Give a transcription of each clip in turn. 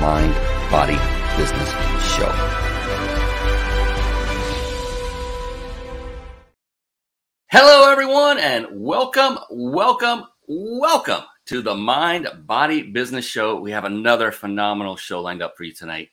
Mind, Body, Business Show. Hello, everyone, and welcome, welcome, welcome to the Mind, Body, Business Show. We have another phenomenal show lined up for you tonight.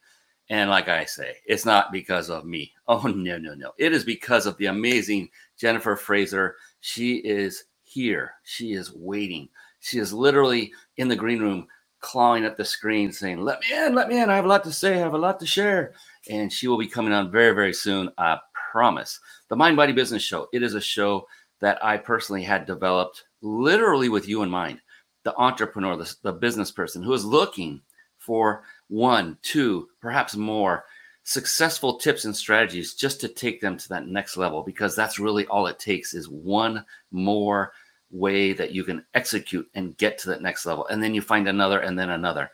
And like I say, it's not because of me. Oh, no, no, no. It is because of the amazing Jennifer Fraser. She is here. She is waiting. She is literally in the green room clawing at the screen saying, Let me in, let me in. I have a lot to say, I have a lot to share. And she will be coming on very, very soon. I promise. The Mind Body Business Show. It is a show that I personally had developed literally with you in mind. The entrepreneur, the, the business person who is looking for one, two, perhaps more successful tips and strategies just to take them to that next level because that's really all it takes is one more way that you can execute and get to that next level. And then you find another and then another.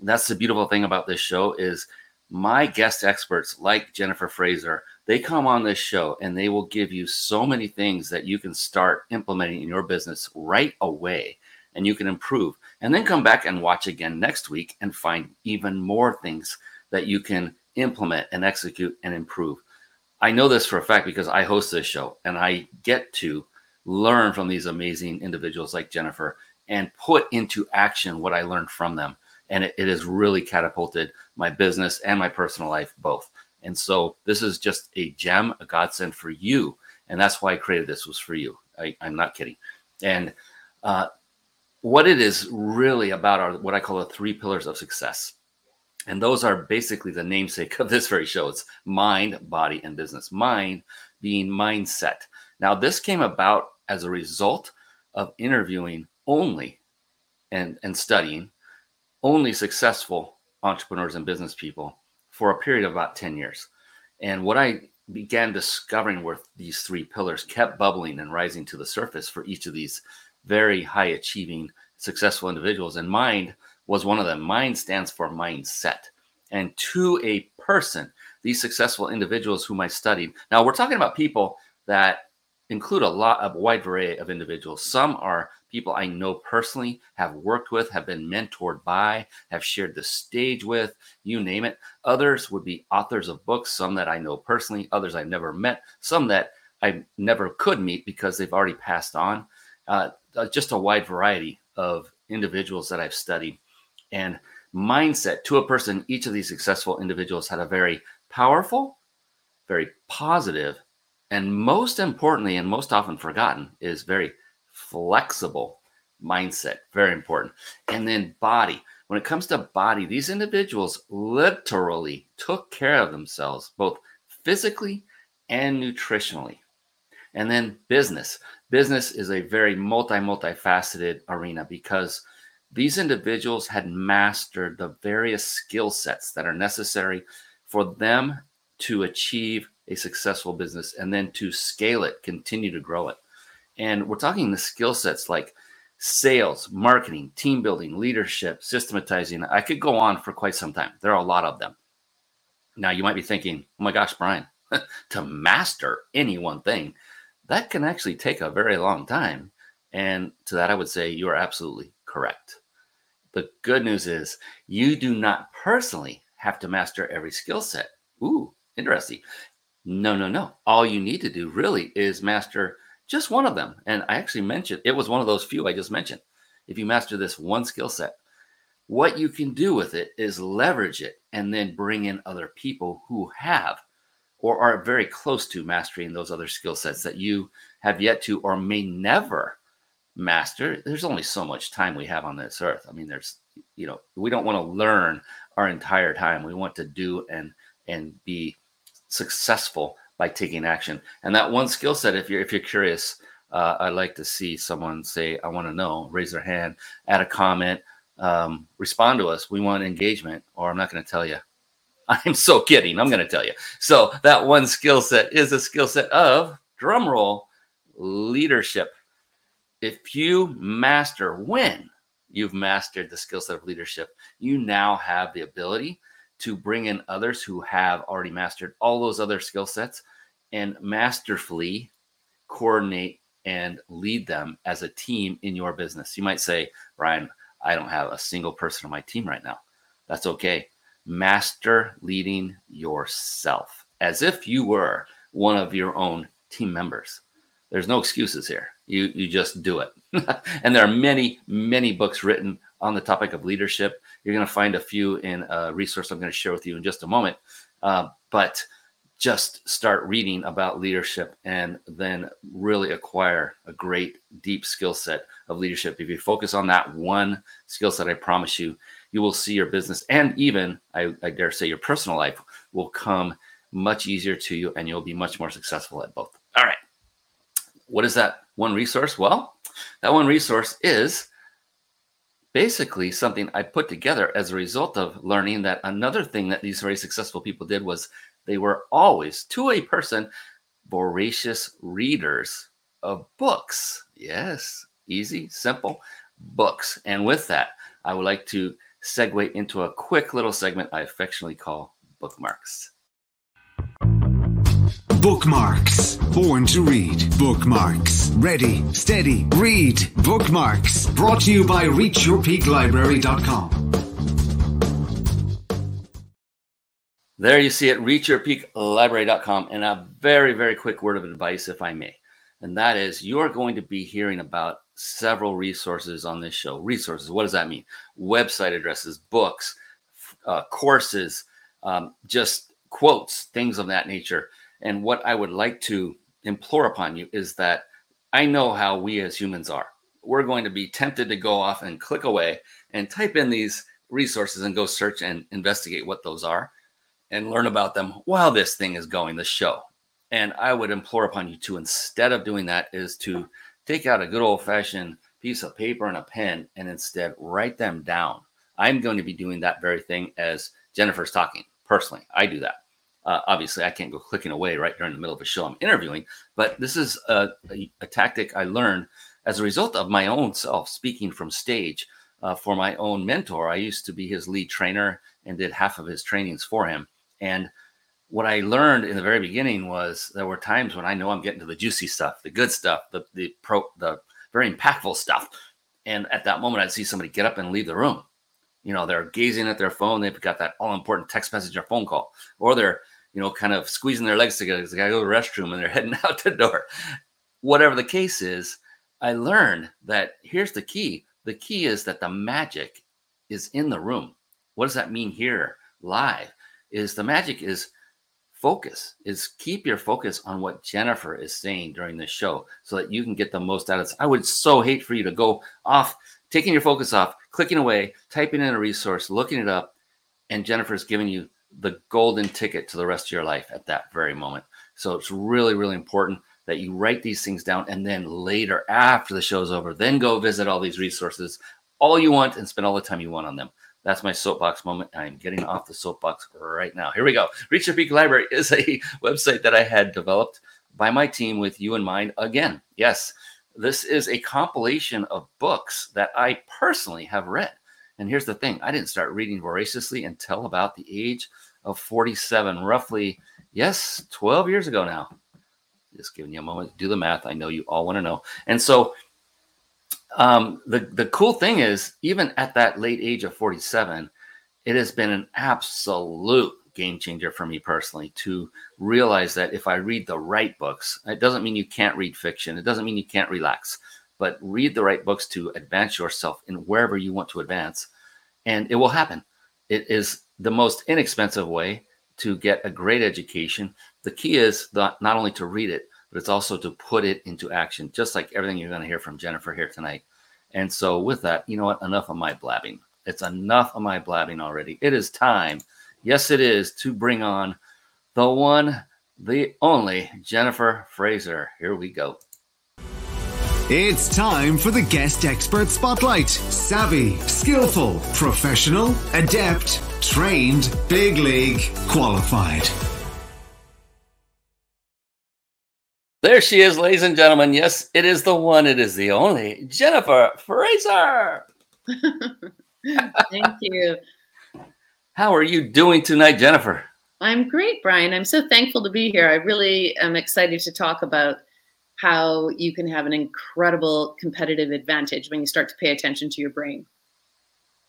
That's the beautiful thing about this show is my guest experts like jennifer fraser they come on this show and they will give you so many things that you can start implementing in your business right away and you can improve and then come back and watch again next week and find even more things that you can implement and execute and improve. I know this for a fact because i host this show and i get to learn from these amazing individuals like Jennifer and put into action what I learned from them. And it, it, has really catapulted my business and my personal life both. And so this is just a gem, a godsend for you. And that's why I created this was for you. I, am not kidding. And uh, what it is really about are what I call the three pillars of success. And those are basically the namesake of this very show. It's mind, body, and business. Mind being mindset. Now, this came about as a result of interviewing only and, and studying only successful entrepreneurs and business people for a period of about 10 years. And what I began discovering were these three pillars kept bubbling and rising to the surface for each of these very high achieving, successful individuals. And mind was one of them. Mind stands for mindset. And to a person, these successful individuals whom I studied. Now, we're talking about people that include a lot of wide array of individuals. Some are people I know personally, have worked with, have been mentored by, have shared the stage with, you name it. Others would be authors of books, some that I know personally, others I've never met, some that I never could meet because they've already passed on. Uh, uh just a wide variety of individuals that I've studied. And mindset to a person, each of these successful individuals had a very powerful, very positive, and most importantly, and most often forgotten, is very flexible mindset. Very important. And then body. When it comes to body, these individuals literally took care of themselves, both physically and nutritionally. And then business. Business is a very multi, multifaceted arena because these individuals had mastered the various skill sets that are necessary for them to achieve a successful business and then to scale it, continue to grow it. And we're talking the skill sets like sales, marketing, team building, leadership, systematizing. I could go on for quite some time. There are a lot of them. Now, you might be thinking, oh my gosh, Brian, to master any one thing, that can actually take a very long time. And to that, I would say you are absolutely correct. The good news is you do not personally have to master every skill set. Ooh, interesting. No, no, no. All you need to do really is master just one of them. And I actually mentioned it was one of those few I just mentioned. If you master this one skill set, what you can do with it is leverage it and then bring in other people who have or are very close to mastering those other skill sets that you have yet to or may never master. There's only so much time we have on this earth. I mean, there's, you know, we don't want to learn our entire time. We want to do and and be successful by taking action. And that one skill set, if you're if you're curious, uh, I'd like to see someone say, "I want to know." Raise their hand, add a comment, um, respond to us. We want engagement, or I'm not going to tell you. I'm so kidding. I'm going to tell you. So that one skill set is a skill set of drum roll leadership. If you master when you've mastered the skill set of leadership, you now have the ability to bring in others who have already mastered all those other skill sets and masterfully coordinate and lead them as a team in your business. You might say, Brian, I don't have a single person on my team right now. That's okay. Master leading yourself as if you were one of your own team members. There's no excuses here. You you just do it. and there are many many books written on the topic of leadership. You're going to find a few in a resource I'm going to share with you in just a moment. Uh, but just start reading about leadership and then really acquire a great deep skill set of leadership. If you focus on that one skill set, I promise you, you will see your business and even, I, I dare say, your personal life will come much easier to you and you'll be much more successful at both. All right. What is that one resource? Well, that one resource is basically something I put together as a result of learning that another thing that these very successful people did was they were always, to a person, voracious readers of books. Yes, easy, simple books. And with that, I would like to segue into a quick little segment I affectionately call bookmarks. Bookmarks. Born to read. Bookmarks. Ready, steady, read. Bookmarks. Brought to you by ReachYourPeakLibrary.com. There you see it, reachyourpeaklibrary.com. And a very, very quick word of advice, if I may. And that is you're going to be hearing about several resources on this show. Resources, what does that mean? Website addresses, books, uh, courses, um, just quotes, things of that nature and what I would like to implore upon you is that I know how we as humans are. We're going to be tempted to go off and click away and type in these resources and go search and investigate what those are and learn about them while this thing is going, the show. And I would implore upon you to, instead of doing that, is to take out a good old fashioned piece of paper and a pen and instead write them down. I'm going to be doing that very thing as Jennifer's talking. Personally, I do that. Uh, obviously, I can't go clicking away right during the middle of a show I'm interviewing, but this is a, a, a tactic I learned as a result of my own self speaking from stage uh, for my own mentor. I used to be his lead trainer and did half of his trainings for him. And what I learned in the very beginning was there were times when I know I'm getting to the juicy stuff, the good stuff, the the pro, the very impactful stuff, and at that moment I'd see somebody get up and leave the room. You know, they're gazing at their phone. They've got that all important text message or phone call, or they're you know, kind of squeezing their legs together because they got to go to the restroom and they're heading out the door. Whatever the case is, I learned that here's the key. The key is that the magic is in the room. What does that mean here live? Is the magic is focus, is keep your focus on what Jennifer is saying during the show so that you can get the most out of it. I would so hate for you to go off, taking your focus off, clicking away, typing in a resource, looking it up, and Jennifer's giving you the golden ticket to the rest of your life at that very moment. So it's really, really important that you write these things down and then later, after the show's over, then go visit all these resources all you want and spend all the time you want on them. That's my soapbox moment. I'm getting off the soapbox right now. Here we go. Reach Your Peak Library is a website that I had developed by my team with you in mind. Again, yes, this is a compilation of books that I personally have read. And here's the thing I didn't start reading voraciously until about the age of 47, roughly, yes, 12 years ago now. Just giving you a moment to do the math. I know you all want to know. And so um, the, the cool thing is, even at that late age of 47, it has been an absolute game changer for me personally to realize that if I read the right books, it doesn't mean you can't read fiction. It doesn't mean you can't relax but read the right books to advance yourself in wherever you want to advance, and it will happen. It is the most inexpensive way to get a great education. The key is not, not only to read it, but it's also to put it into action, just like everything you're going to hear from Jennifer here tonight. And so, with that, you know what? Enough of my blabbing. It's enough of my blabbing already. It is time, yes, it is, to bring on the one, the only Jennifer Fraser. Here we go. It's time for the guest expert spotlight. Savvy, skillful, professional, adept, trained, big league, qualified. There she is, ladies and gentlemen. Yes, it is the one, it is the only Jennifer Fraser. Thank you. How are you doing tonight, Jennifer? I'm great, Brian. I'm so thankful to be here. I really am excited to talk about how you can have an incredible competitive advantage when you start to pay attention to your brain.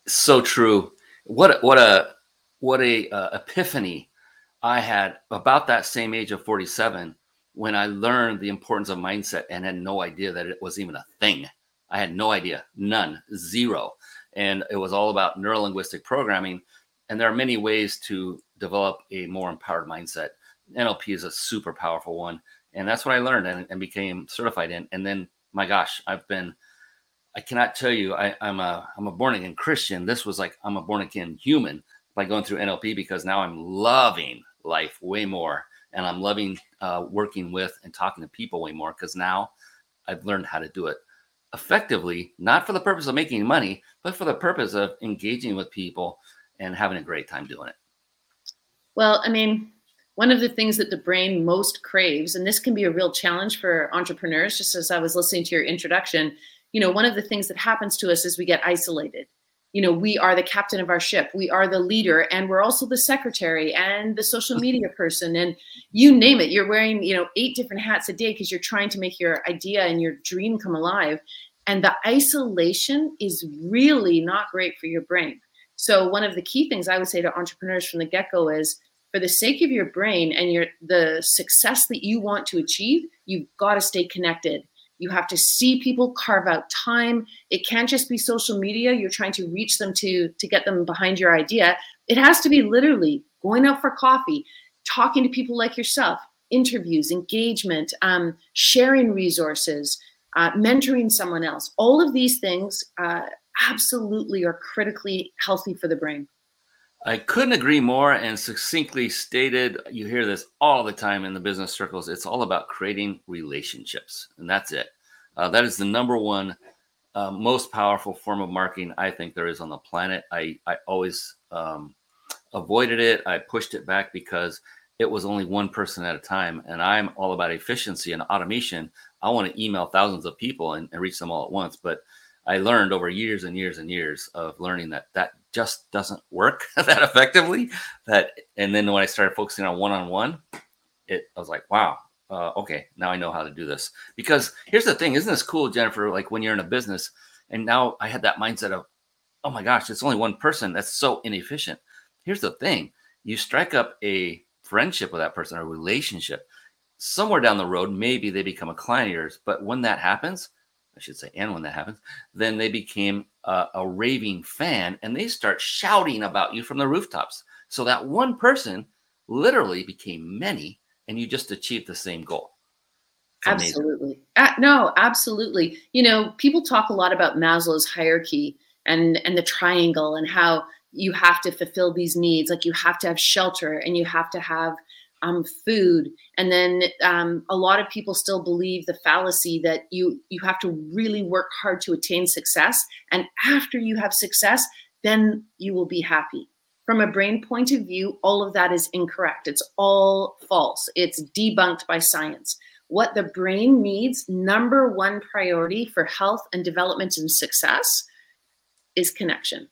So true. What what a what a uh, epiphany I had about that same age of 47 when I learned the importance of mindset and had no idea that it was even a thing. I had no idea, none, zero. And it was all about neurolinguistic programming. And there are many ways to develop a more empowered mindset. NLP is a super powerful one. And that's what I learned and, and became certified in. And then, my gosh, I've been, I cannot tell you, I, I'm a I'm a born again Christian. This was like I'm a born again human by going through NLP because now I'm loving life way more and I'm loving uh, working with and talking to people way more because now I've learned how to do it effectively, not for the purpose of making money, but for the purpose of engaging with people and having a great time doing it. Well, I mean, one of the things that the brain most craves, and this can be a real challenge for entrepreneurs, just as I was listening to your introduction, you know, one of the things that happens to us is we get isolated. You know we are the captain of our ship we are the leader and we're also the secretary and the social media person and you name it you're wearing you know eight different hats a day because you're trying to make your idea and your dream come alive and the isolation is really not great for your brain. So one of the key things i would say to entrepreneurs from the get-go is for the sake of your brain and your the success that you want to achieve you've got to stay connected you have to see people carve out time. It can't just be social media. You're trying to reach them to to get them behind your idea. It has to be literally going out for coffee, talking to people like yourself, interviews, engagement, um, sharing resources, uh, mentoring someone else. All of these things uh, absolutely are critically healthy for the brain. I couldn't agree more and succinctly stated. You hear this all the time in the business circles. It's all about creating relationships, and that's it. Uh, that is the number one uh, most powerful form of marketing I think there is on the planet. I, I always um, avoided it. I pushed it back because it was only one person at a time. And I'm all about efficiency and automation. I want to email thousands of people and, and reach them all at once. But I learned over years and years and years of learning that that just doesn't work that effectively. That and then when I started focusing on one on one, it I was like, wow, uh, okay, now I know how to do this. Because here's the thing, isn't this cool, Jennifer? Like when you're in a business, and now I had that mindset of, oh my gosh, it's only one person. That's so inefficient. Here's the thing: you strike up a friendship with that person, a relationship. Somewhere down the road, maybe they become a client of yours. But when that happens, I should say, and when that happens, then they became a, a, raving fan and they start shouting about you from the rooftops. So that one person literally became many, and you just achieved the same goal. Absolutely. Uh, no, absolutely. You know, people talk a lot about Maslow's hierarchy and and the triangle and how you have to fulfill these needs like you have to have shelter and you have to have um, food. And then um, a lot of people still believe the fallacy that you you have to really work hard to attain success. And after you have success then you will be happy. From a brain point of view all of that is incorrect. It's all false. It's debunked by science. What the brain needs number one priority for health and development and success is connection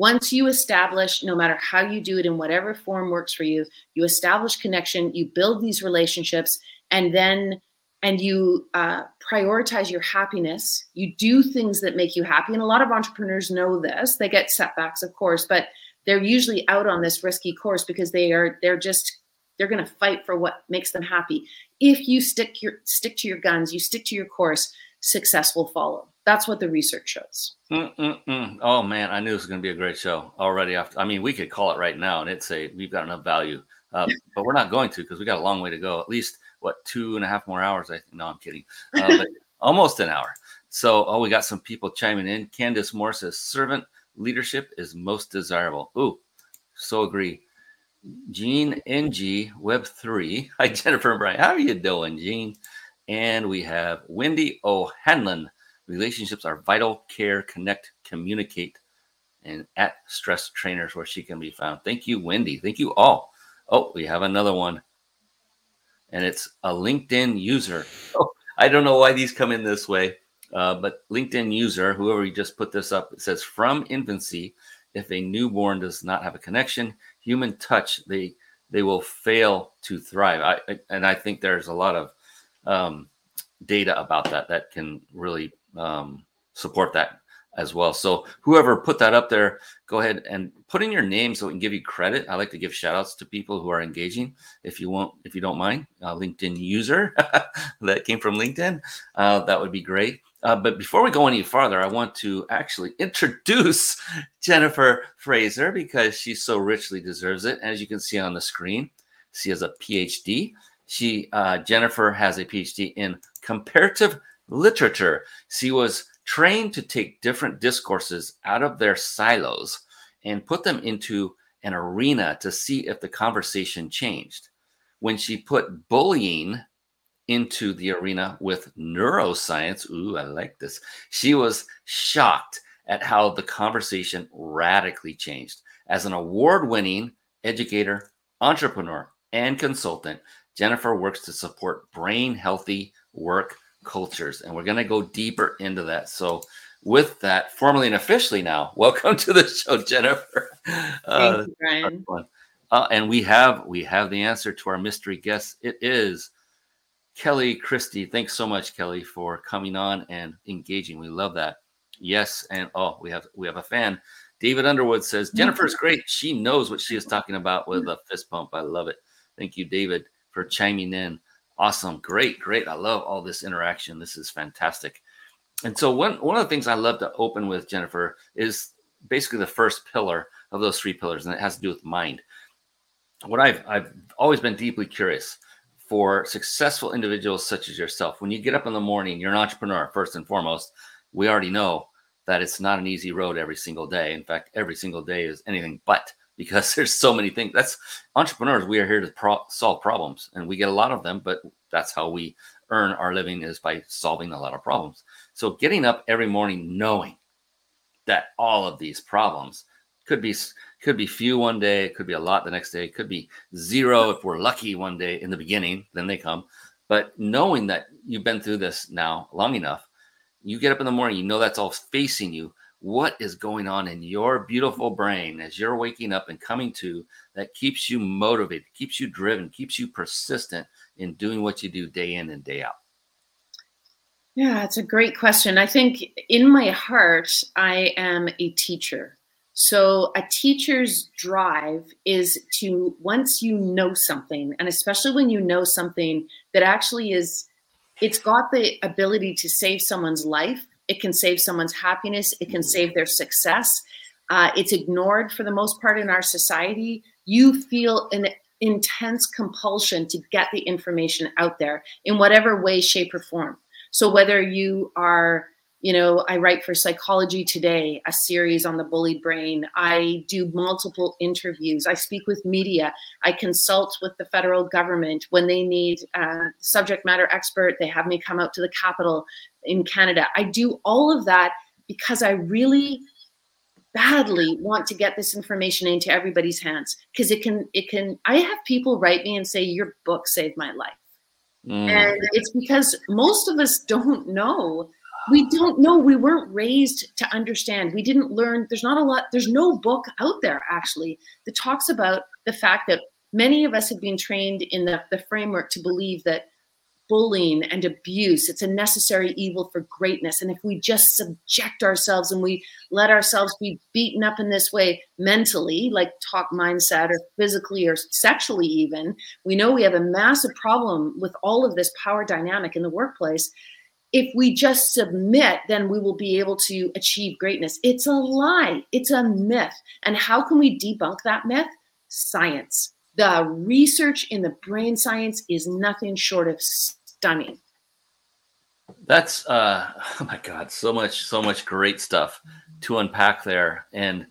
once you establish, no matter how you do it in whatever form works for you, you establish connection, you build these relationships, and then and you uh, prioritize your happiness. You do things that make you happy, and a lot of entrepreneurs know this. They get setbacks, of course, but they're usually out on this risky course because they are they're just they're going to fight for what makes them happy. If you stick your stick to your guns, you stick to your course, success will follow. That's what the research shows. Mm-mm-mm. Oh man, I knew this was going to be a great show already. After, I mean, we could call it right now and it'd say we've got enough value, uh, but we're not going to because we got a long way to go. At least what two and a half more hours? I think. No, I'm kidding. Uh, but almost an hour. So, oh, we got some people chiming in. Candice Moore says, "Servant leadership is most desirable." Ooh, so agree. Gene NG Web three. Hi Jennifer and Brian. How are you doing, Gene? And we have Wendy O'Hanlon. Relationships are vital, care, connect, communicate, and at Stress Trainers, where she can be found. Thank you, Wendy. Thank you all. Oh, we have another one. And it's a LinkedIn user. Oh, I don't know why these come in this way, uh, but LinkedIn user, whoever just put this up, it says from infancy, if a newborn does not have a connection, human touch, they they will fail to thrive. I, and I think there's a lot of um, data about that that can really um, support that as well. So whoever put that up there, go ahead and put in your name so we can give you credit. I like to give shout outs to people who are engaging. If you won't, if you don't mind, uh, LinkedIn user that came from LinkedIn, uh, that would be great. Uh, but before we go any farther, I want to actually introduce Jennifer Fraser because she so richly deserves it. As you can see on the screen, she has a PhD. She uh, Jennifer has a PhD in comparative literature. She was trained to take different discourses out of their silos and put them into an arena to see if the conversation changed. When she put bullying into the arena with neuroscience. Ooh, I like this. She was shocked at how the conversation radically changed. As an award winning educator, entrepreneur, and consultant, Jennifer works to support brain healthy work cultures. And we're going to go deeper into that. So, with that, formally and officially now, welcome to the show, Jennifer. Uh, Thank you, Brian. Uh, and we have we have the answer to our mystery guest. It is Kelly Christie, thanks so much, Kelly, for coming on and engaging. We love that. Yes, and oh, we have we have a fan. David Underwood says Jennifer's great. She knows what she is talking about with a fist pump. I love it. Thank you, David, for chiming in. Awesome, great, great. I love all this interaction. This is fantastic. And so one one of the things I love to open with Jennifer is basically the first pillar of those three pillars, and it has to do with mind. What I've I've always been deeply curious for successful individuals such as yourself. When you get up in the morning, you're an entrepreneur, first and foremost. We already know that it's not an easy road every single day. In fact, every single day is anything but because there's so many things. That's entrepreneurs. We are here to pro- solve problems, and we get a lot of them. But that's how we earn our living is by solving a lot of problems. So getting up every morning knowing that all of these problems could be could be few one day, could be a lot the next day, could be zero if we're lucky one day in the beginning, then they come. But knowing that you've been through this now long enough, you get up in the morning, you know that's all facing you. What is going on in your beautiful brain as you're waking up and coming to that keeps you motivated, keeps you driven, keeps you persistent in doing what you do day in and day out? Yeah, it's a great question. I think in my heart, I am a teacher. So, a teacher's drive is to once you know something, and especially when you know something that actually is, it's got the ability to save someone's life, it can save someone's happiness, it can save their success. Uh, it's ignored for the most part in our society. You feel an intense compulsion to get the information out there in whatever way, shape, or form. So, whether you are you know, I write for Psychology Today, a series on the bullied brain. I do multiple interviews. I speak with media. I consult with the federal government when they need a subject matter expert. They have me come out to the capital in Canada. I do all of that because I really badly want to get this information into everybody's hands because it can it can I have people write me and say your book saved my life. Mm. And it's because most of us don't know we don't know. We weren't raised to understand. We didn't learn. There's not a lot there's no book out there actually that talks about the fact that many of us have been trained in the, the framework to believe that bullying and abuse it's a necessary evil for greatness. And if we just subject ourselves and we let ourselves be beaten up in this way mentally like talk mindset or physically or sexually even we know we have a massive problem with all of this power dynamic in the workplace if we just submit, then we will be able to achieve greatness. It's a lie, it's a myth. And how can we debunk that myth? Science. The research in the brain science is nothing short of stunning. That's uh oh my god, so much, so much great stuff to unpack there. And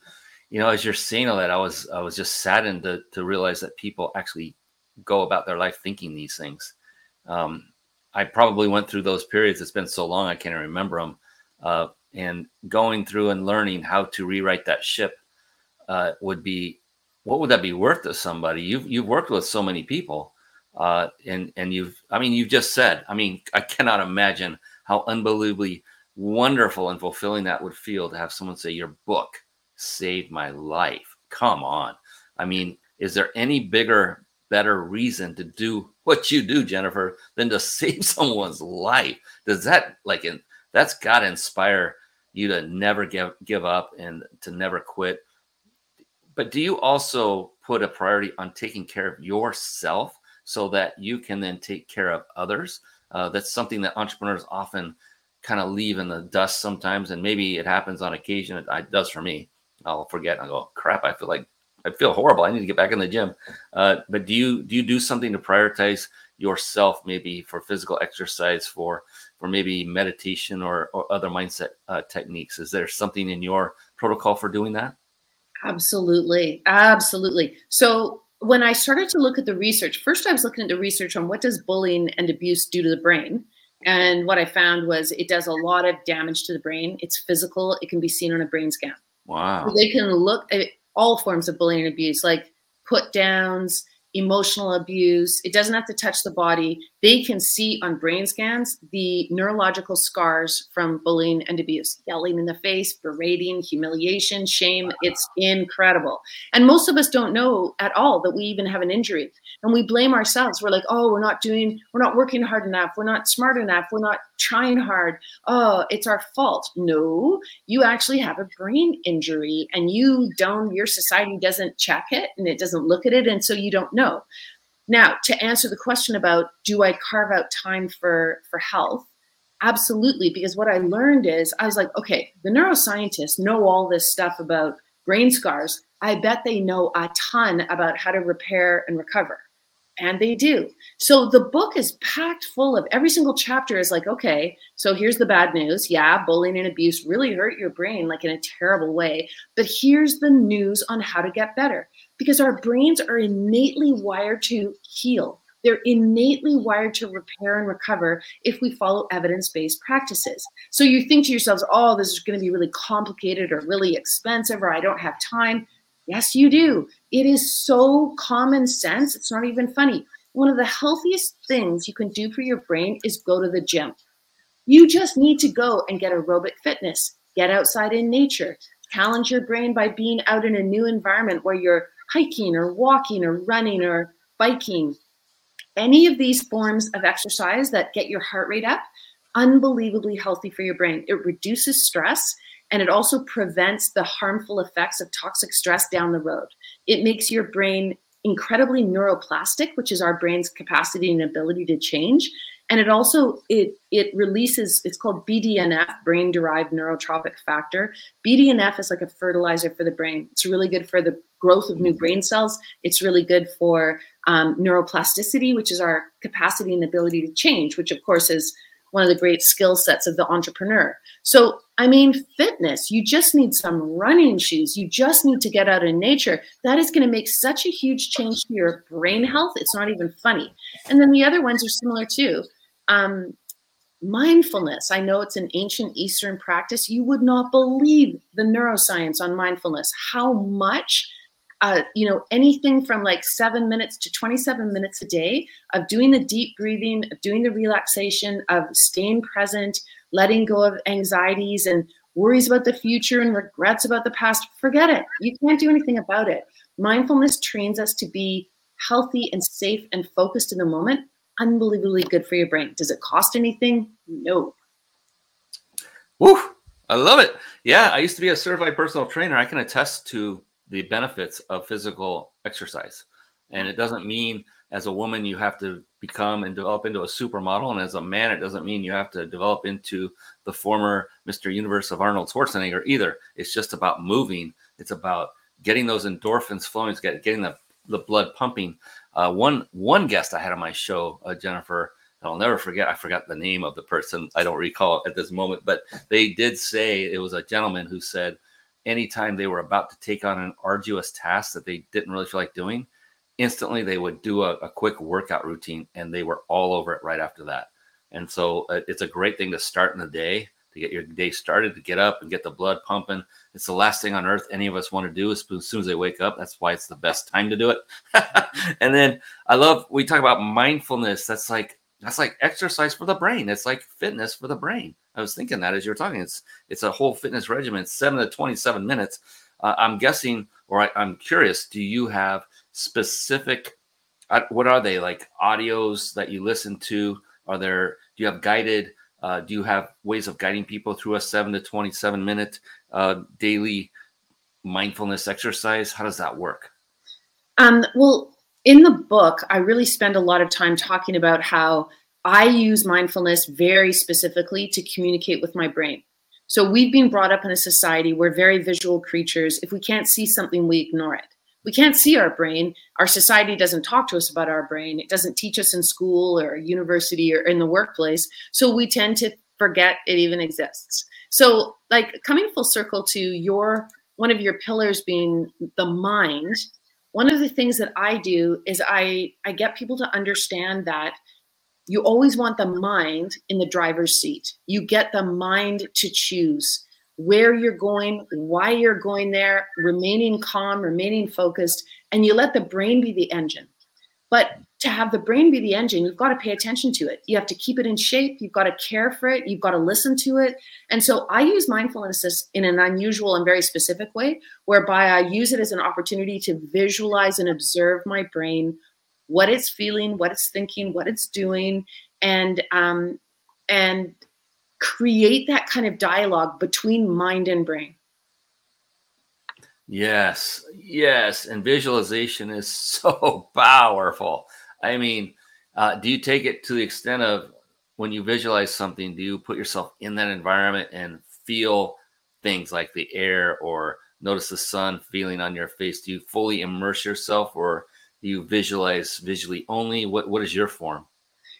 you know, as you're saying all that, I was I was just saddened to to realize that people actually go about their life thinking these things. Um, I probably went through those periods. It's been so long, I can't remember them. Uh, and going through and learning how to rewrite that ship uh, would be what would that be worth to somebody? You've you've worked with so many people, uh, and and you've I mean you've just said I mean I cannot imagine how unbelievably wonderful and fulfilling that would feel to have someone say your book saved my life. Come on, I mean, is there any bigger better reason to do what you do, Jennifer, than to save someone's life? Does that like in, that's got to inspire you to never give give up and to never quit. But do you also put a priority on taking care of yourself so that you can then take care of others? Uh, that's something that entrepreneurs often kind of leave in the dust sometimes, and maybe it happens on occasion. It, it does for me. I'll forget. And I go, crap. I feel like I feel horrible. I need to get back in the gym. Uh, but do you do you do something to prioritize yourself, maybe for physical exercise, for for maybe meditation or, or other mindset uh, techniques? Is there something in your protocol for doing that? Absolutely, absolutely. So when I started to look at the research, first I was looking at the research on what does bullying and abuse do to the brain. And what I found was it does a lot of damage to the brain. It's physical. It can be seen on a brain scan. Wow. So they can look at all forms of bullying and abuse, like put downs, emotional abuse. It doesn't have to touch the body. They can see on brain scans the neurological scars from bullying and abuse, yelling in the face, berating, humiliation, shame. It's incredible. And most of us don't know at all that we even have an injury. And we blame ourselves. We're like, oh, we're not doing, we're not working hard enough. We're not smart enough. We're not trying hard. Oh, it's our fault. No, you actually have a brain injury and you don't, your society doesn't check it and it doesn't look at it. And so you don't know. Now, to answer the question about do I carve out time for for health? Absolutely, because what I learned is I was like, okay, the neuroscientists know all this stuff about brain scars. I bet they know a ton about how to repair and recover. And they do. So the book is packed full of every single chapter is like, okay, so here's the bad news. Yeah, bullying and abuse really hurt your brain like in a terrible way. But here's the news on how to get better because our brains are innately wired to heal. They're innately wired to repair and recover if we follow evidence based practices. So you think to yourselves, oh, this is going to be really complicated or really expensive, or I don't have time. Yes, you do. It is so common sense. It's not even funny. One of the healthiest things you can do for your brain is go to the gym. You just need to go and get aerobic fitness, get outside in nature, challenge your brain by being out in a new environment where you're hiking or walking or running or biking, any of these forms of exercise that get your heart rate up, unbelievably healthy for your brain. It reduces stress and it also prevents the harmful effects of toxic stress down the road. It makes your brain incredibly neuroplastic, which is our brain's capacity and ability to change. And it also it it releases it's called BDNF, brain derived neurotrophic factor. BDNF is like a fertilizer for the brain. It's really good for the growth of new brain cells. It's really good for um, neuroplasticity, which is our capacity and ability to change, which of course is one of the great skill sets of the entrepreneur. So, I mean, fitness, you just need some running shoes. You just need to get out in nature. That is going to make such a huge change to your brain health. It's not even funny. And then the other ones are similar too. Um, mindfulness. I know it's an ancient Eastern practice. You would not believe the neuroscience on mindfulness, how much uh, you know, anything from like seven minutes to 27 minutes a day of doing the deep breathing, of doing the relaxation, of staying present, letting go of anxieties and worries about the future and regrets about the past. Forget it. You can't do anything about it. Mindfulness trains us to be healthy and safe and focused in the moment. Unbelievably good for your brain. Does it cost anything? No. Woo! I love it. Yeah, I used to be a certified personal trainer. I can attest to the benefits of physical exercise. And it doesn't mean as a woman you have to become and develop into a supermodel. And as a man, it doesn't mean you have to develop into the former Mr. Universe of Arnold Schwarzenegger either. It's just about moving. It's about getting those endorphins flowing, it's getting the, the blood pumping. Uh, one one guest I had on my show, uh, Jennifer, I'll never forget. I forgot the name of the person. I don't recall at this moment, but they did say it was a gentleman who said anytime they were about to take on an arduous task that they didn't really feel like doing, instantly they would do a, a quick workout routine and they were all over it right after that. And so uh, it's a great thing to start in the day to get your day started, to get up and get the blood pumping. It's the last thing on earth any of us want to do as soon as they wake up. That's why it's the best time to do it. and then I love we talk about mindfulness. That's like that's like exercise for the brain. It's like fitness for the brain. I was thinking that as you're talking. It's it's a whole fitness regimen. Seven to twenty-seven minutes. Uh, I'm guessing, or I, I'm curious. Do you have specific? Uh, what are they like? Audios that you listen to? Are there? Do you have guided uh, do you have ways of guiding people through a seven to 27 minute uh, daily mindfulness exercise? How does that work? Um, well, in the book, I really spend a lot of time talking about how I use mindfulness very specifically to communicate with my brain. So we've been brought up in a society where very visual creatures. If we can't see something, we ignore it we can't see our brain. Our society doesn't talk to us about our brain. It doesn't teach us in school or university or in the workplace. So we tend to forget it even exists. So, like coming full circle to your one of your pillars being the mind, one of the things that I do is I I get people to understand that you always want the mind in the driver's seat. You get the mind to choose where you're going, why you're going there, remaining calm, remaining focused, and you let the brain be the engine. But to have the brain be the engine, you've got to pay attention to it. You have to keep it in shape. You've got to care for it. You've got to listen to it. And so I use mindfulness in an unusual and very specific way, whereby I use it as an opportunity to visualize and observe my brain, what it's feeling, what it's thinking, what it's doing, and um, and create that kind of dialogue between mind and brain. Yes, yes. And visualization is so powerful. I mean, uh, do you take it to the extent of when you visualize something, do you put yourself in that environment and feel things like the air or notice the sun feeling on your face? Do you fully immerse yourself or do you visualize visually only? What, what is your form?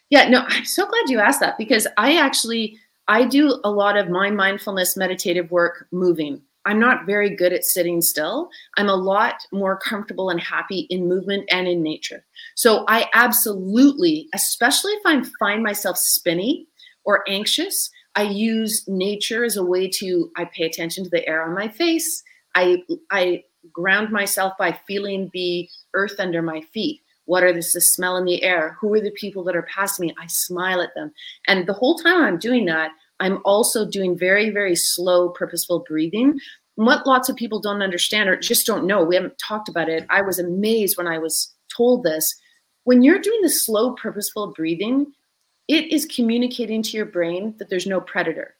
Yeah, no, I'm so glad you asked that because I actually I do a lot of my mindfulness meditative work moving. I'm not very good at sitting still. I'm a lot more comfortable and happy in movement and in nature. So I absolutely, especially if I find myself spinny or anxious, I use nature as a way to I pay attention to the air on my face. I I ground myself by feeling the earth under my feet. What are this the smell in the air? Who are the people that are past me? I smile at them. And the whole time I'm doing that, I'm also doing very, very slow, purposeful breathing. What lots of people don't understand or just don't know, we haven't talked about it. I was amazed when I was told this. When you're doing the slow, purposeful breathing, it is communicating to your brain that there's no predator,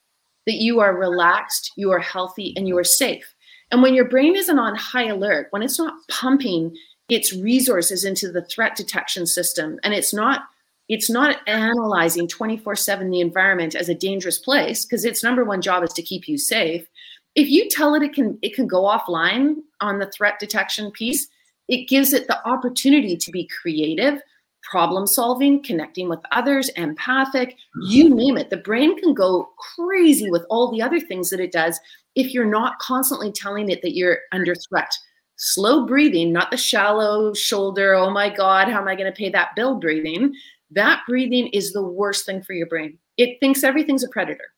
that you are relaxed, you are healthy, and you are safe. And when your brain isn't on high alert, when it's not pumping its resources into the threat detection system, and it's not it's not analyzing 24 7 the environment as a dangerous place because its number one job is to keep you safe if you tell it it can it can go offline on the threat detection piece it gives it the opportunity to be creative problem solving connecting with others empathic you name it. The brain can go crazy with all the other things that it does if you're not constantly telling it that you're under threat slow breathing not the shallow shoulder oh my god how am i going to pay that bill breathing that breathing is the worst thing for your brain. It thinks everything's a predator.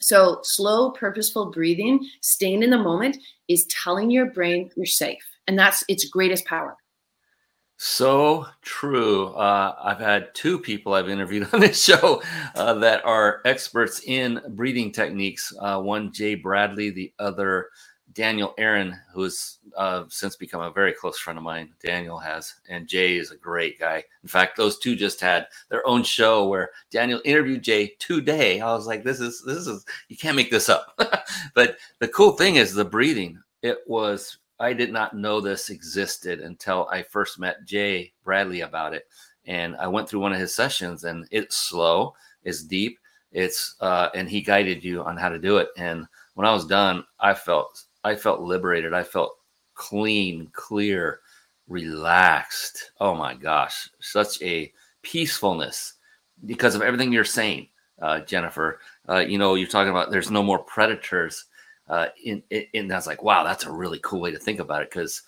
So, slow, purposeful breathing, staying in the moment, is telling your brain you're safe. And that's its greatest power. So true. Uh, I've had two people I've interviewed on this show uh, that are experts in breathing techniques. Uh, one, Jay Bradley, the other, Daniel Aaron, who has uh, since become a very close friend of mine. Daniel has, and Jay is a great guy. In fact, those two just had their own show where Daniel interviewed Jay today. I was like, this is this is you can't make this up. but the cool thing is the breathing. It was I did not know this existed until I first met Jay Bradley about it, and I went through one of his sessions, and it's slow, it's deep, it's uh, and he guided you on how to do it. And when I was done, I felt I felt liberated. I felt clean, clear, relaxed. Oh my gosh, such a peacefulness because of everything you're saying, uh, Jennifer. Uh, you know, you're talking about there's no more predators. Uh, in, in, in that's like wow, that's a really cool way to think about it because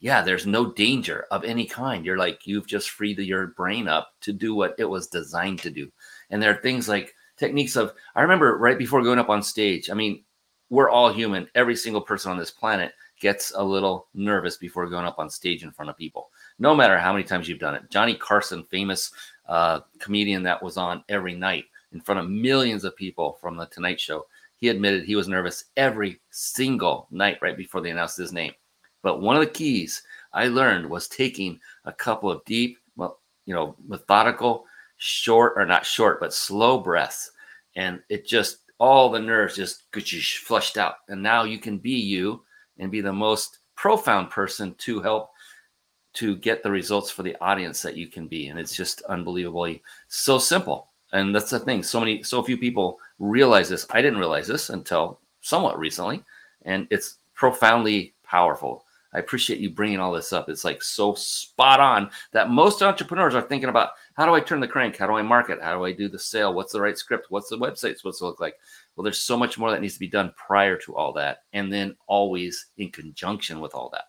yeah, there's no danger of any kind. You're like, you've just freed your brain up to do what it was designed to do. And there are things like techniques of, I remember right before going up on stage, I mean, we're all human. Every single person on this planet gets a little nervous before going up on stage in front of people, no matter how many times you've done it. Johnny Carson, famous uh, comedian that was on every night in front of millions of people from the Tonight Show, he admitted he was nervous every single night right before they announced his name. But one of the keys I learned was taking a couple of deep, well, you know, methodical, short or not short, but slow breaths. And it just, all the nerves just flushed out. And now you can be you and be the most profound person to help to get the results for the audience that you can be. And it's just unbelievably so simple. And that's the thing. So many, so few people realize this. I didn't realize this until somewhat recently. And it's profoundly powerful. I appreciate you bringing all this up. It's like so spot on that most entrepreneurs are thinking about how do I turn the crank? How do I market? How do I do the sale? What's the right script? What's the website supposed to look like? Well, there's so much more that needs to be done prior to all that, and then always in conjunction with all that.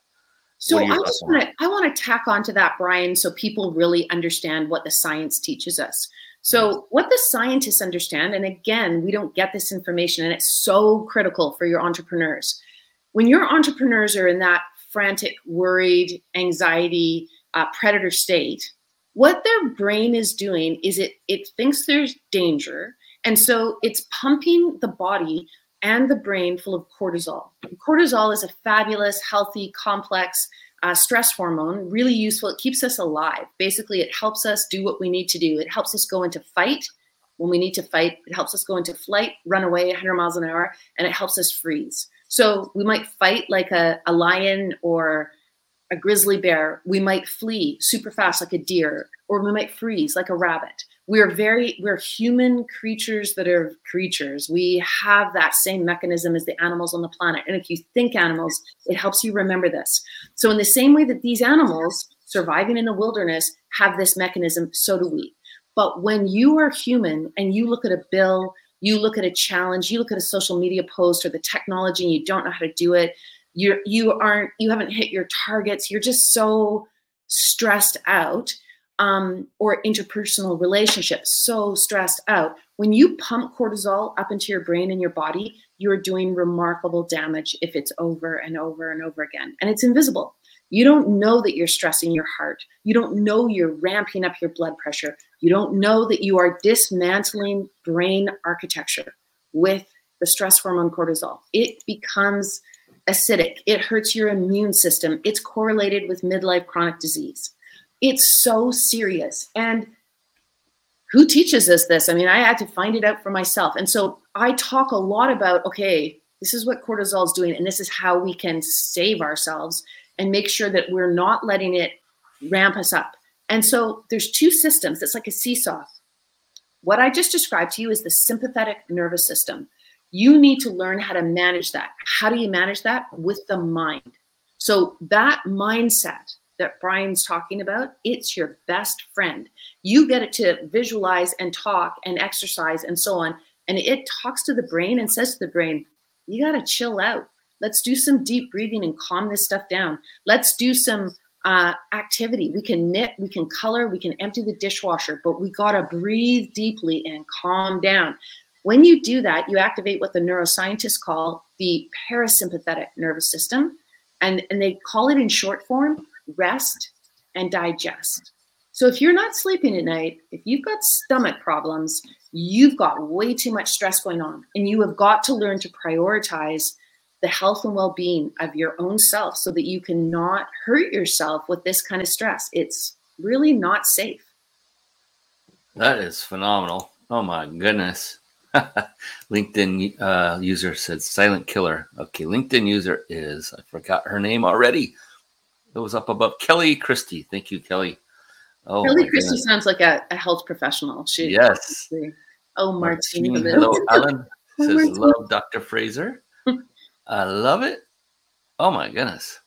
So I just want to I want to tack onto that, Brian, so people really understand what the science teaches us. So what the scientists understand, and again, we don't get this information, and it's so critical for your entrepreneurs. When your entrepreneurs are in that frantic, worried, anxiety, uh, predator state, what their brain is doing is it it thinks there's danger, and so it's pumping the body and the brain full of cortisol. Cortisol is a fabulous, healthy, complex uh, stress hormone, really useful. It keeps us alive. Basically, it helps us do what we need to do. It helps us go into fight when we need to fight. It helps us go into flight, run away 100 miles an hour, and it helps us freeze. So we might fight like a, a lion or a grizzly bear. We might flee super fast like a deer, or we might freeze like a rabbit. We are very, we're human creatures that are creatures. We have that same mechanism as the animals on the planet. And if you think animals, it helps you remember this. So, in the same way that these animals surviving in the wilderness have this mechanism, so do we. But when you are human and you look at a bill you look at a challenge, you look at a social media post or the technology and you don't know how to do it, you're you aren't you haven't hit your targets, you're just so stressed out. Um, or interpersonal relationships, so stressed out. When you pump cortisol up into your brain and your body, you're doing remarkable damage if it's over and over and over again. And it's invisible. You don't know that you're stressing your heart. You don't know you're ramping up your blood pressure. You don't know that you are dismantling brain architecture with the stress hormone cortisol. It becomes acidic. It hurts your immune system. It's correlated with midlife chronic disease. It's so serious. And who teaches us this? I mean, I had to find it out for myself. And so I talk a lot about okay, this is what cortisol is doing, and this is how we can save ourselves and make sure that we're not letting it ramp us up. And so there's two systems. It's like a seesaw. What I just described to you is the sympathetic nervous system. You need to learn how to manage that. How do you manage that? With the mind. So that mindset that Brian's talking about, it's your best friend. You get it to visualize and talk and exercise and so on. And it talks to the brain and says to the brain, you got to chill out. Let's do some deep breathing and calm this stuff down. Let's do some uh, activity. We can knit, we can color, we can empty the dishwasher, but we got to breathe deeply and calm down. When you do that, you activate what the neuroscientists call the parasympathetic nervous system. And, and they call it in short form rest and digest. So if you're not sleeping at night, if you've got stomach problems, you've got way too much stress going on. And you have got to learn to prioritize the health and well-being of your own self so that you cannot hurt yourself with this kind of stress. It's really not safe. That is phenomenal. Oh my goodness. Linkedin uh, user said silent killer. Okay linkedin user is i forgot her name already it was up above kelly christie thank you kelly oh kelly christie goodness. sounds like a, a, health professional she yes oh martine hello alan oh, says love dr fraser I love it. Oh my goodness.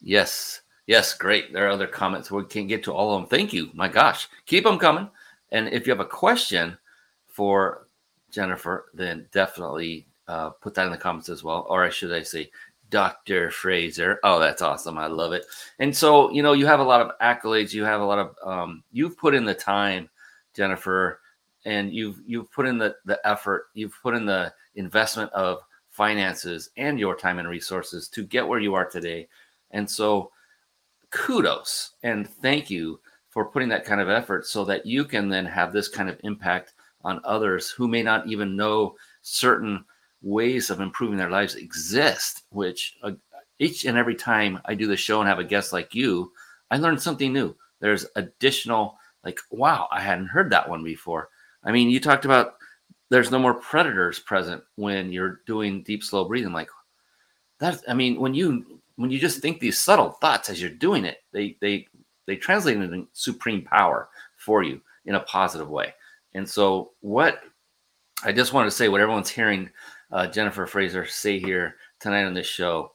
Yes. Yes, great. There are other comments. We can't get to all of them. Thank you. My gosh. Keep them coming. And if you have a question for Jennifer, then definitely uh, put that in the comments as well. Or should I say, Dr. Fraser. Oh, that's awesome. I love it. And so, you know, you have a lot of accolades. You have a lot of, um, you've put in the time, Jennifer, and you've, you've put in the, the effort, you've put in the investment of finances and your time and resources to get where you are today. And so, kudos and thank you for putting that kind of effort so that you can then have this kind of impact on others who may not even know certain ways of improving their lives exist which uh, each and every time i do the show and have a guest like you i learn something new. There's additional like wow i hadn't heard that one before. I mean you talked about there's no more predators present when you're doing deep slow breathing like that i mean when you when you just think these subtle thoughts as you're doing it they they they translate into supreme power for you in a positive way. And so what i just want to say what everyone's hearing uh, jennifer fraser say here tonight on this show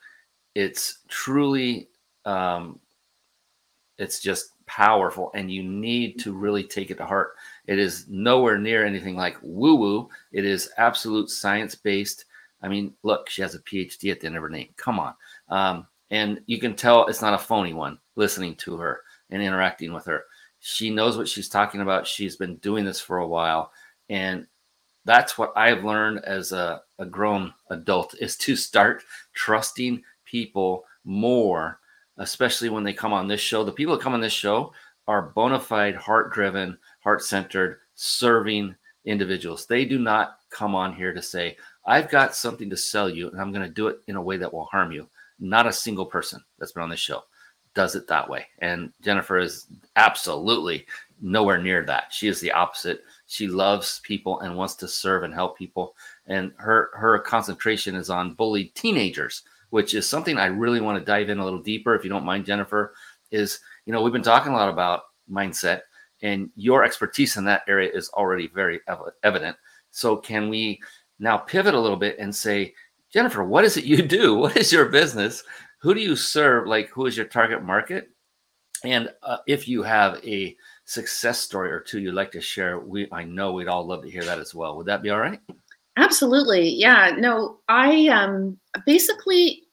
it's truly um, it's just powerful and you need to really take it to heart it is nowhere near anything like woo woo it is absolute science based i mean look she has a phd at the end of her name come on um, and you can tell it's not a phony one listening to her and interacting with her. She knows what she's talking about. She's been doing this for a while. And that's what I've learned as a, a grown adult is to start trusting people more, especially when they come on this show. The people that come on this show are bona fide, heart driven, heart centered, serving individuals. They do not come on here to say, I've got something to sell you and I'm going to do it in a way that will harm you. Not a single person that's been on this show does it that way. And Jennifer is absolutely nowhere near that. She is the opposite. She loves people and wants to serve and help people. And her her concentration is on bullied teenagers, which is something I really want to dive in a little deeper, if you don't mind, Jennifer. Is you know we've been talking a lot about mindset, and your expertise in that area is already very evident. So can we now pivot a little bit and say, Jennifer, what is it you do? What is your business? who do you serve? Like, who is your target market? And uh, if you have a success story or two you'd like to share, we I know we'd all love to hear that as well. Would that be all right? Absolutely. Yeah. No, I um basically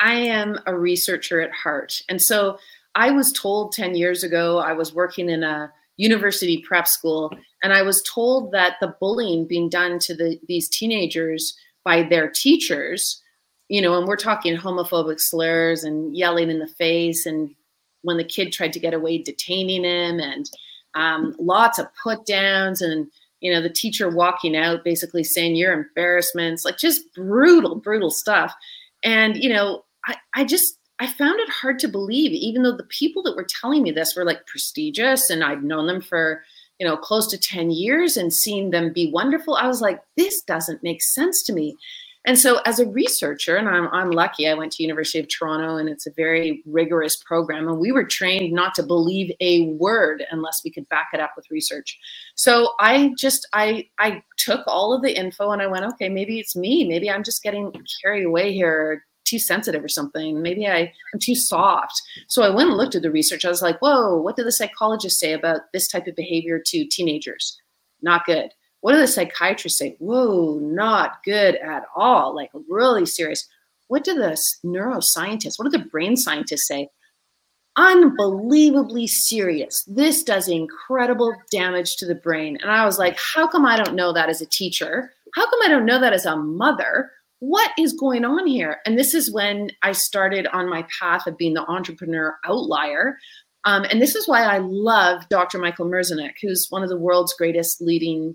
I am a researcher at heart. And so I was told 10 years ago I was working in a university prep school and I was told that the bullying being done to the, these teenagers by their teachers you know, and we're talking homophobic slurs and yelling in the face, and when the kid tried to get away, detaining him, and um, lots of put downs, and you know, the teacher walking out, basically saying you're embarrassments, like just brutal, brutal stuff. And you know, I, I just I found it hard to believe, even though the people that were telling me this were like prestigious, and I'd known them for you know close to 10 years and seen them be wonderful i was like this doesn't make sense to me and so as a researcher, and I'm, I'm lucky, I went to University of Toronto and it's a very rigorous program. And we were trained not to believe a word unless we could back it up with research. So I just, I, I took all of the info and I went, okay, maybe it's me. Maybe I'm just getting carried away here too sensitive or something. Maybe I, I'm too soft. So I went and looked at the research. I was like, whoa, what did the psychologists say about this type of behavior to teenagers? Not good. What do the psychiatrists say? Whoa, not good at all, like really serious. What do the neuroscientists, what do the brain scientists say? Unbelievably serious. This does incredible damage to the brain. And I was like, how come I don't know that as a teacher? How come I don't know that as a mother? What is going on here? And this is when I started on my path of being the entrepreneur outlier. Um, and this is why I love Dr. Michael Merzenich, who's one of the world's greatest leading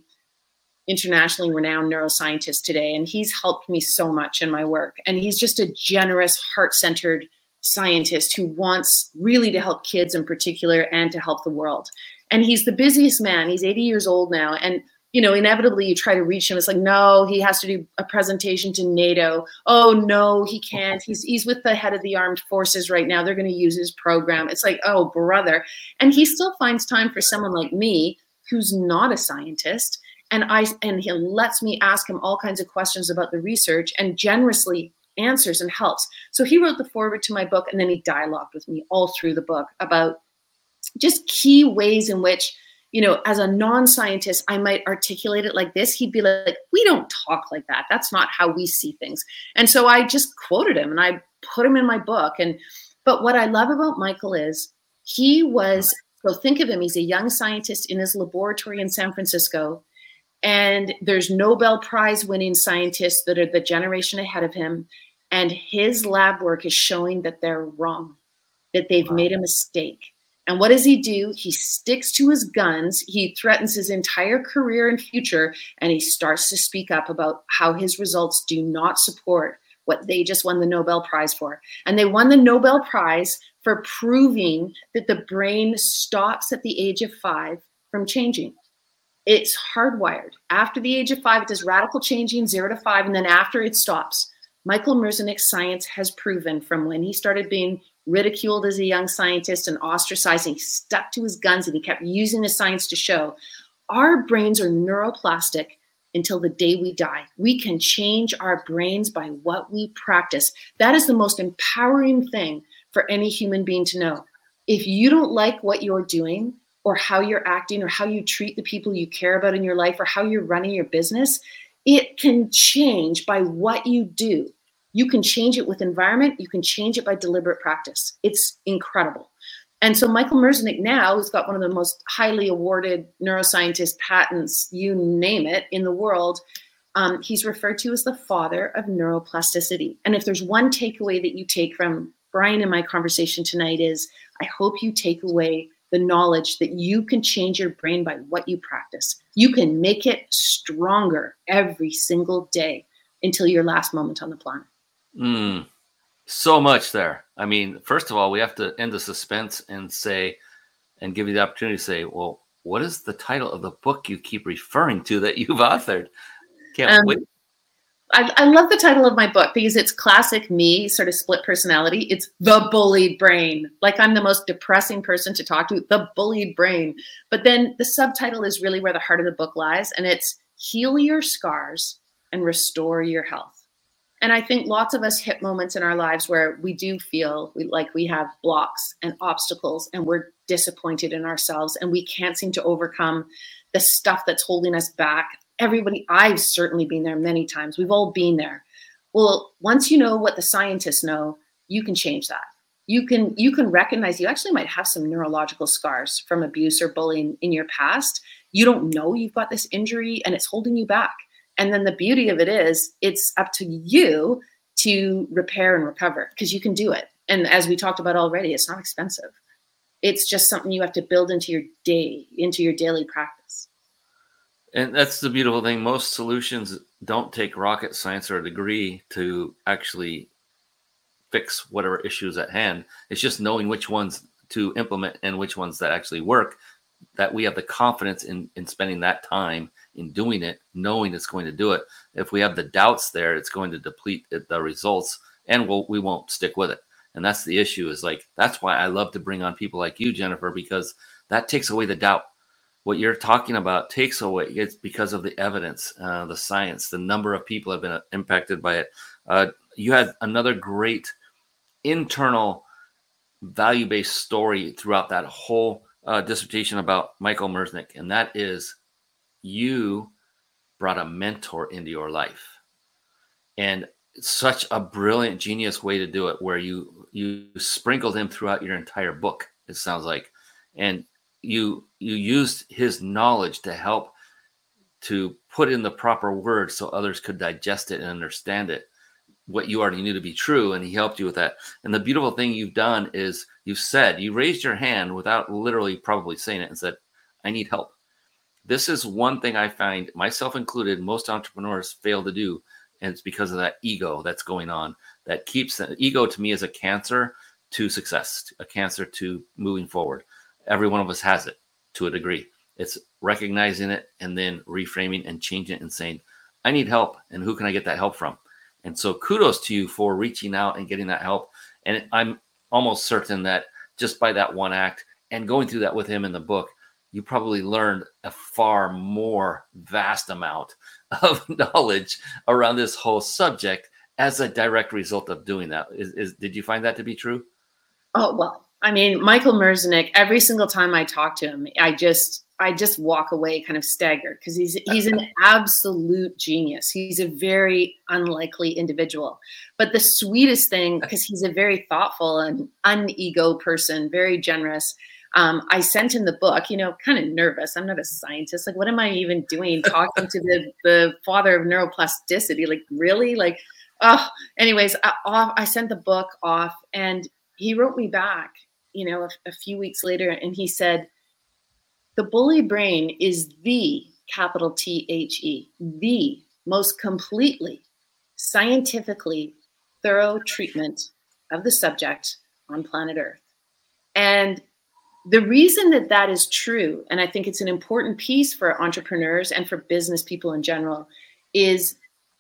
internationally renowned neuroscientist today, and he's helped me so much in my work. And he's just a generous, heart centered scientist who wants really to help kids in particular and to help the world. And he's the busiest man. He's 80 years old now. And you know, inevitably you try to reach him. It's like, no, he has to do a presentation to NATO. Oh no, he can't. He's he's with the head of the armed forces right now. They're going to use his program. It's like, oh brother. And he still finds time for someone like me who's not a scientist and I and he lets me ask him all kinds of questions about the research and generously answers and helps. So he wrote the foreword to my book and then he dialogued with me all through the book about just key ways in which you know, as a non-scientist, I might articulate it like this. He'd be like, "We don't talk like that. That's not how we see things." And so I just quoted him and I put him in my book. And but what I love about Michael is he was so think of him, he's a young scientist in his laboratory in San Francisco. And there's Nobel Prize winning scientists that are the generation ahead of him. And his lab work is showing that they're wrong, that they've wow. made a mistake. And what does he do? He sticks to his guns. He threatens his entire career and future, and he starts to speak up about how his results do not support what they just won the Nobel Prize for. And they won the Nobel Prize for proving that the brain stops at the age of five from changing. It's hardwired. After the age of five, it does radical changing, zero to five, and then after it stops. Michael Merzenich science has proven from when he started being ridiculed as a young scientist and ostracized, and he stuck to his guns and he kept using his science to show our brains are neuroplastic until the day we die. We can change our brains by what we practice. That is the most empowering thing for any human being to know. If you don't like what you're doing, or how you're acting, or how you treat the people you care about in your life, or how you're running your business, it can change by what you do. You can change it with environment, you can change it by deliberate practice. It's incredible. And so Michael Merzenich now has got one of the most highly awarded neuroscientist patents, you name it, in the world. Um, he's referred to as the father of neuroplasticity. And if there's one takeaway that you take from Brian and my conversation tonight is I hope you take away the knowledge that you can change your brain by what you practice. You can make it stronger every single day until your last moment on the planet. Mm, so much there. I mean, first of all, we have to end the suspense and say, and give you the opportunity to say, well, what is the title of the book you keep referring to that you've authored? Can't um, wait. I, I, love the title of my book because it's classic me, sort of split personality. It's the bullied brain. Like I'm the most depressing person to talk to, the bullied brain. But then the subtitle is really where the heart of the book lies, and it's heal your scars and restore your health. And I think lots of us hit moments in our lives where we do feel we, like we have blocks and obstacles and we're disappointed in ourselves and we can't seem to overcome the stuff that's holding us back. Everybody, I've certainly been there many times. We've all been there. Well, once you know what the scientists know, you can change that. You can you can recognize you actually might have some neurological scars from abuse or bullying in your past. You don't know you've got this injury and it's holding you back and then the beauty of it is, it's up to you to repair and recover because you can do it. And as we talked about already, it's not expensive. It's just something you have to build into your day, into your daily practice. And that's the beautiful thing. Most solutions don't take rocket science or a degree to actually fix whatever issues at hand. It's just knowing which ones to implement and which ones that actually work that we have the confidence in in spending that time in doing it, knowing it's going to do it. If we have the doubts there, it's going to deplete the results, and we'll, we won't stick with it. And that's the issue. Is like that's why I love to bring on people like you, Jennifer, because that takes away the doubt. What you're talking about takes away. It's because of the evidence, uh, the science, the number of people have been impacted by it. Uh, you had another great internal value-based story throughout that whole uh, dissertation about Michael Merzenich, and that is you brought a mentor into your life, and such a brilliant, genius way to do it, where you you sprinkled him throughout your entire book. It sounds like, and you you used his knowledge to help to put in the proper words so others could digest it and understand it what you already knew to be true and he helped you with that. And the beautiful thing you've done is you've said you raised your hand without literally probably saying it and said i need help. This is one thing i find myself included most entrepreneurs fail to do and it's because of that ego that's going on that keeps the ego to me is a cancer to success a cancer to moving forward every one of us has it to a degree it's recognizing it and then reframing and changing it and saying i need help and who can i get that help from and so kudos to you for reaching out and getting that help. And I'm almost certain that just by that one act and going through that with him in the book, you probably learned a far more vast amount of knowledge around this whole subject as a direct result of doing that. Is, is did you find that to be true? Oh well, I mean, Michael Merzenich. Every single time I talk to him, I just I just walk away kind of staggered because he's he's an absolute genius. He's a very unlikely individual. But the sweetest thing, because he's a very thoughtful and unego person, very generous. Um, I sent him the book, you know, kind of nervous. I'm not a scientist. Like, what am I even doing talking to the, the father of neuroplasticity? Like, really? Like, oh, anyways, I, I sent the book off and he wrote me back, you know, a, a few weeks later and he said, the bully brain is the capital T H E, the most completely scientifically thorough treatment of the subject on planet Earth. And the reason that that is true, and I think it's an important piece for entrepreneurs and for business people in general, is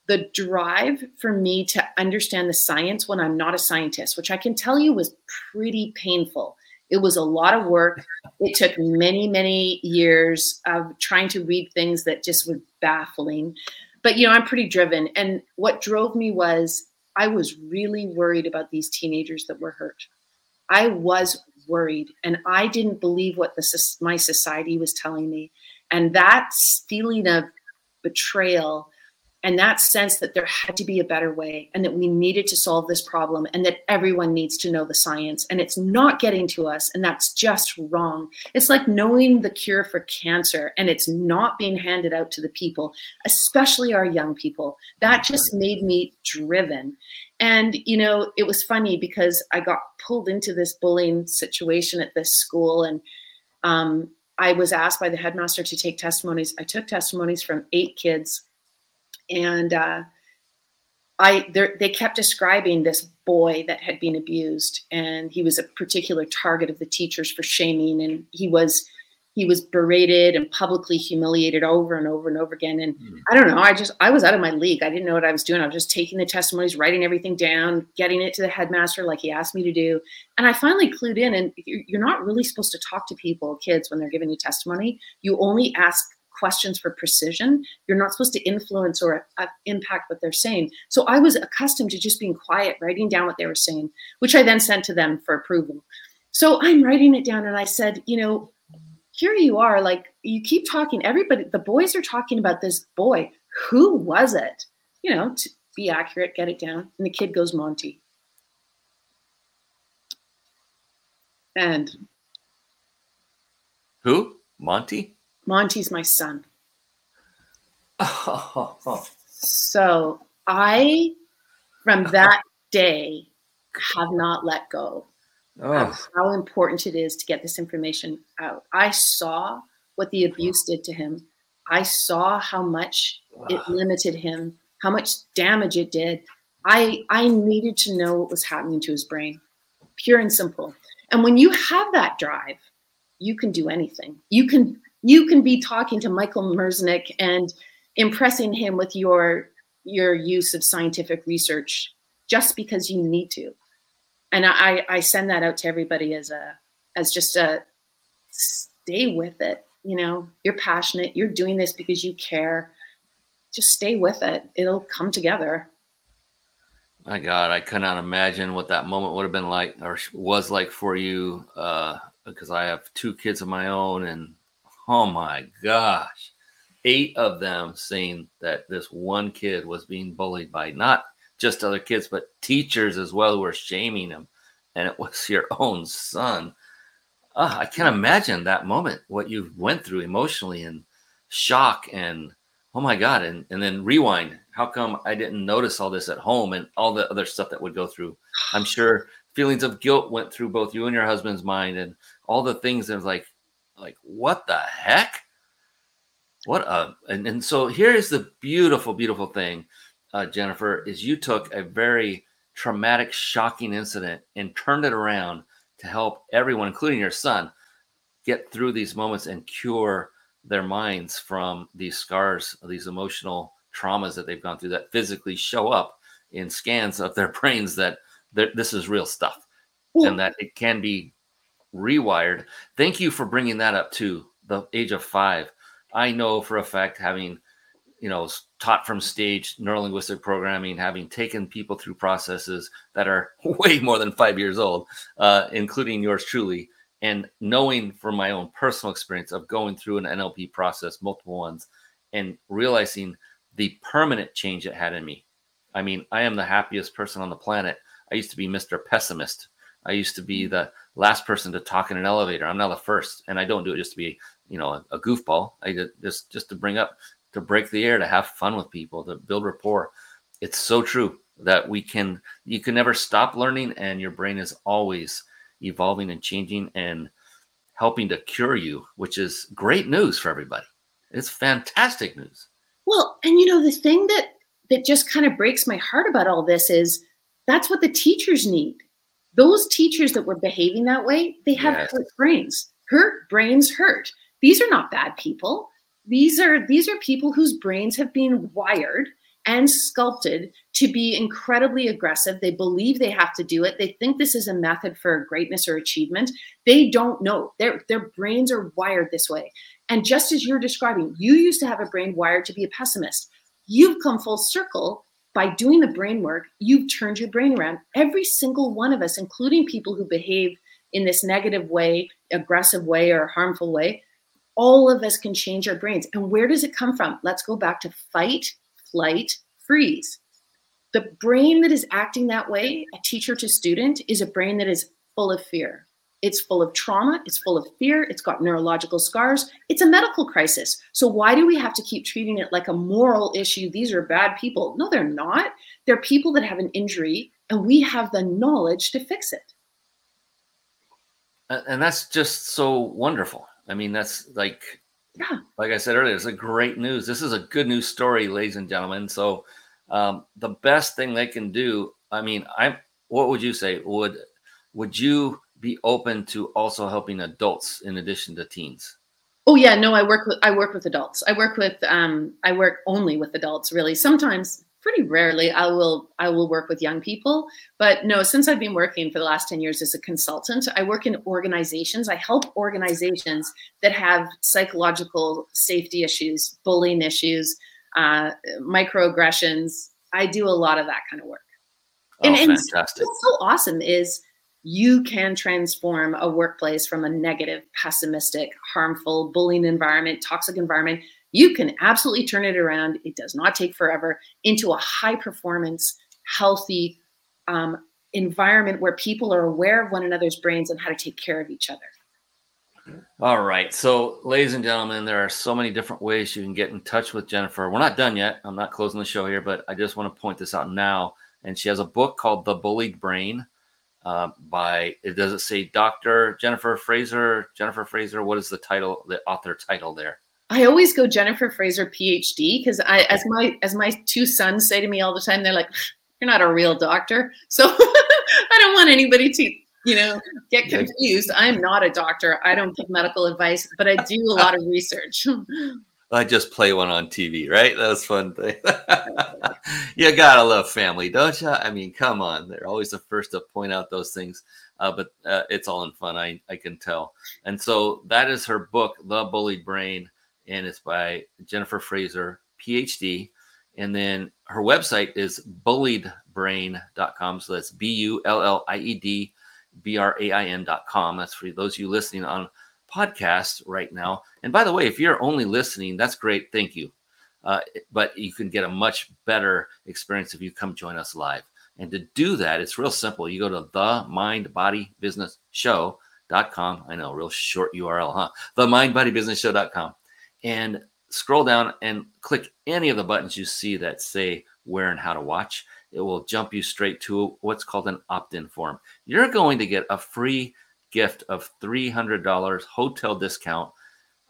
the drive for me to understand the science when I'm not a scientist, which I can tell you was pretty painful. It was a lot of work. It took many, many years of trying to read things that just were baffling. But, you know, I'm pretty driven. And what drove me was I was really worried about these teenagers that were hurt. I was worried and I didn't believe what the, my society was telling me. And that feeling of betrayal and that sense that there had to be a better way and that we needed to solve this problem and that everyone needs to know the science. And it's not getting to us and that's just wrong. It's like knowing the cure for cancer and it's not being handed out to the people especially our young people. That just made me driven. And you know it was funny because i got pulled into this bullying situation at this school and um, i was asked by the headmaster to take testimonies. I took testimonies from eight kids and uh, I they kept describing this boy that had been abused, and he was a particular target of the teachers for shaming, and he was he was berated and publicly humiliated over and over and over again. And mm. I don't know, I just I was out of my league. I didn't know what I was doing. I was just taking the testimonies, writing everything down, getting it to the headmaster like he asked me to do. And I finally clued in. And you're not really supposed to talk to people, kids, when they're giving you testimony. You only ask questions for precision. You're not supposed to influence or uh, impact what they're saying. So I was accustomed to just being quiet, writing down what they were saying, which I then sent to them for approval. So I'm writing it down and I said, you know, here you are, like you keep talking, everybody, the boys are talking about this boy. Who was it? You know, to be accurate, get it down. And the kid goes, Monty. And who? Monty? Monty's my son. So I, from that day, have not let go oh. of how important it is to get this information out. I saw what the abuse did to him. I saw how much it limited him, how much damage it did. I I needed to know what was happening to his brain, pure and simple. And when you have that drive, you can do anything. You can you can be talking to Michael Merzenich and impressing him with your your use of scientific research just because you need to. And I, I send that out to everybody as a as just a stay with it. You know, you're passionate, you're doing this because you care. Just stay with it. It'll come together. My God, I cannot imagine what that moment would have been like or was like for you, uh, because I have two kids of my own, and oh my gosh, eight of them saying that this one kid was being bullied by not just other kids, but teachers as well who were shaming him. And it was your own son. Oh, I can't imagine that moment, what you went through emotionally and shock and oh my God. And, and then rewind. How come I didn't notice all this at home and all the other stuff that would go through? I'm sure feelings of guilt went through both you and your husband's mind and all the things that was like, like what the heck what a and, and so here is the beautiful beautiful thing uh, jennifer is you took a very traumatic shocking incident and turned it around to help everyone including your son get through these moments and cure their minds from these scars these emotional traumas that they've gone through that physically show up in scans of their brains that this is real stuff Ooh. and that it can be rewired. Thank you for bringing that up to the age of five. I know for a fact, having you know taught from stage neurolinguistic programming, having taken people through processes that are way more than five years old, uh, including yours truly, And knowing from my own personal experience of going through an NLP process, multiple ones, and realizing the permanent change it had in me. I mean, I am the happiest person on the planet. I used to be Mr. Pessimist. I used to be the last person to talk in an elevator. I'm not the first, and I don't do it just to be, you know, a, a goofball. I just just to bring up, to break the air, to have fun with people, to build rapport. It's so true that we can. You can never stop learning, and your brain is always evolving and changing and helping to cure you, which is great news for everybody. It's fantastic news. Well, and you know the thing that that just kind of breaks my heart about all this is that's what the teachers need. Those teachers that were behaving that way, they have yes. hurt brains. Hurt brains hurt. These are not bad people. These are these are people whose brains have been wired and sculpted to be incredibly aggressive. They believe they have to do it. They think this is a method for greatness or achievement. They don't know. Their their brains are wired this way. And just as you're describing, you used to have a brain wired to be a pessimist. You've come full circle by doing the brain work. You've turned your brain around. Every single one of us, including people who behave in this negative way, aggressive way, or harmful way, all of us can change our brains. And where does it come from? Let's go back to fight, flight, freeze. The brain that is acting that way, a teacher to student, is a brain that is full of fear. It's full of trauma, it's full of fear, it's got neurological scars. It's a medical crisis. So, why do we have to keep treating it like a moral issue? These are bad people. No, they're not. They're people that have an injury, and we have the knowledge to fix it. And that's just so wonderful. I mean, that's like, yeah, like I said earlier, it's a great news. This is a good news story, ladies and gentlemen. So, um, the best thing they can do. I mean, I'm, what would you say? Would would you be open to also helping adults in addition to teens? Oh yeah, no, I work with I work with adults. I work with um, I work only with adults really. Sometimes pretty rarely I will I will work with young people, but no, since I've been working for the last 10 years as a consultant, I work in organizations. I help organizations that have psychological safety issues, bullying issues, uh, microaggressions. I do a lot of that kind of work. Oh, and, fantastic. what's so awesome is you can transform a workplace from a negative, pessimistic, harmful, bullying environment, toxic environment. You can absolutely turn it around. It does not take forever into a high performance, healthy um, environment where people are aware of one another's brains and how to take care of each other. All right. So, ladies and gentlemen, there are so many different ways you can get in touch with Jennifer. We're not done yet. I'm not closing the show here, but I just want to point this out now. And she has a book called The Bullied Brain uh, by it does it say Dr. Jennifer Fraser? Jennifer Fraser, what is the title, the author title there? I always go Jennifer Fraser PhD because I as my as my two sons say to me all the time, they're like, You're not a real doctor. So I don't want anybody to, you know, get confused. I'm not a doctor. I don't give medical advice, but I do a lot of research. I just play one on TV, right? That's fun thing. you gotta love family, don't you? I mean, come on, they're always the first to point out those things. Uh, but uh, it's all in fun, I I can tell. And so that is her book, The Bullied Brain, and it's by Jennifer Fraser, PhD. And then her website is bulliedbrain.com. So that's B U L L I E D B R A I N.com. That's for those of you listening on podcast right now. And by the way, if you're only listening, that's great. Thank you. Uh, but you can get a much better experience if you come join us live. And to do that, it's real simple. You go to the Mind Body Business Show.com. I know, real short URL, huh? The Mind Body Business Show.com. And scroll down and click any of the buttons you see that say where and how to watch. It will jump you straight to what's called an opt in form. You're going to get a free gift of $300 hotel discount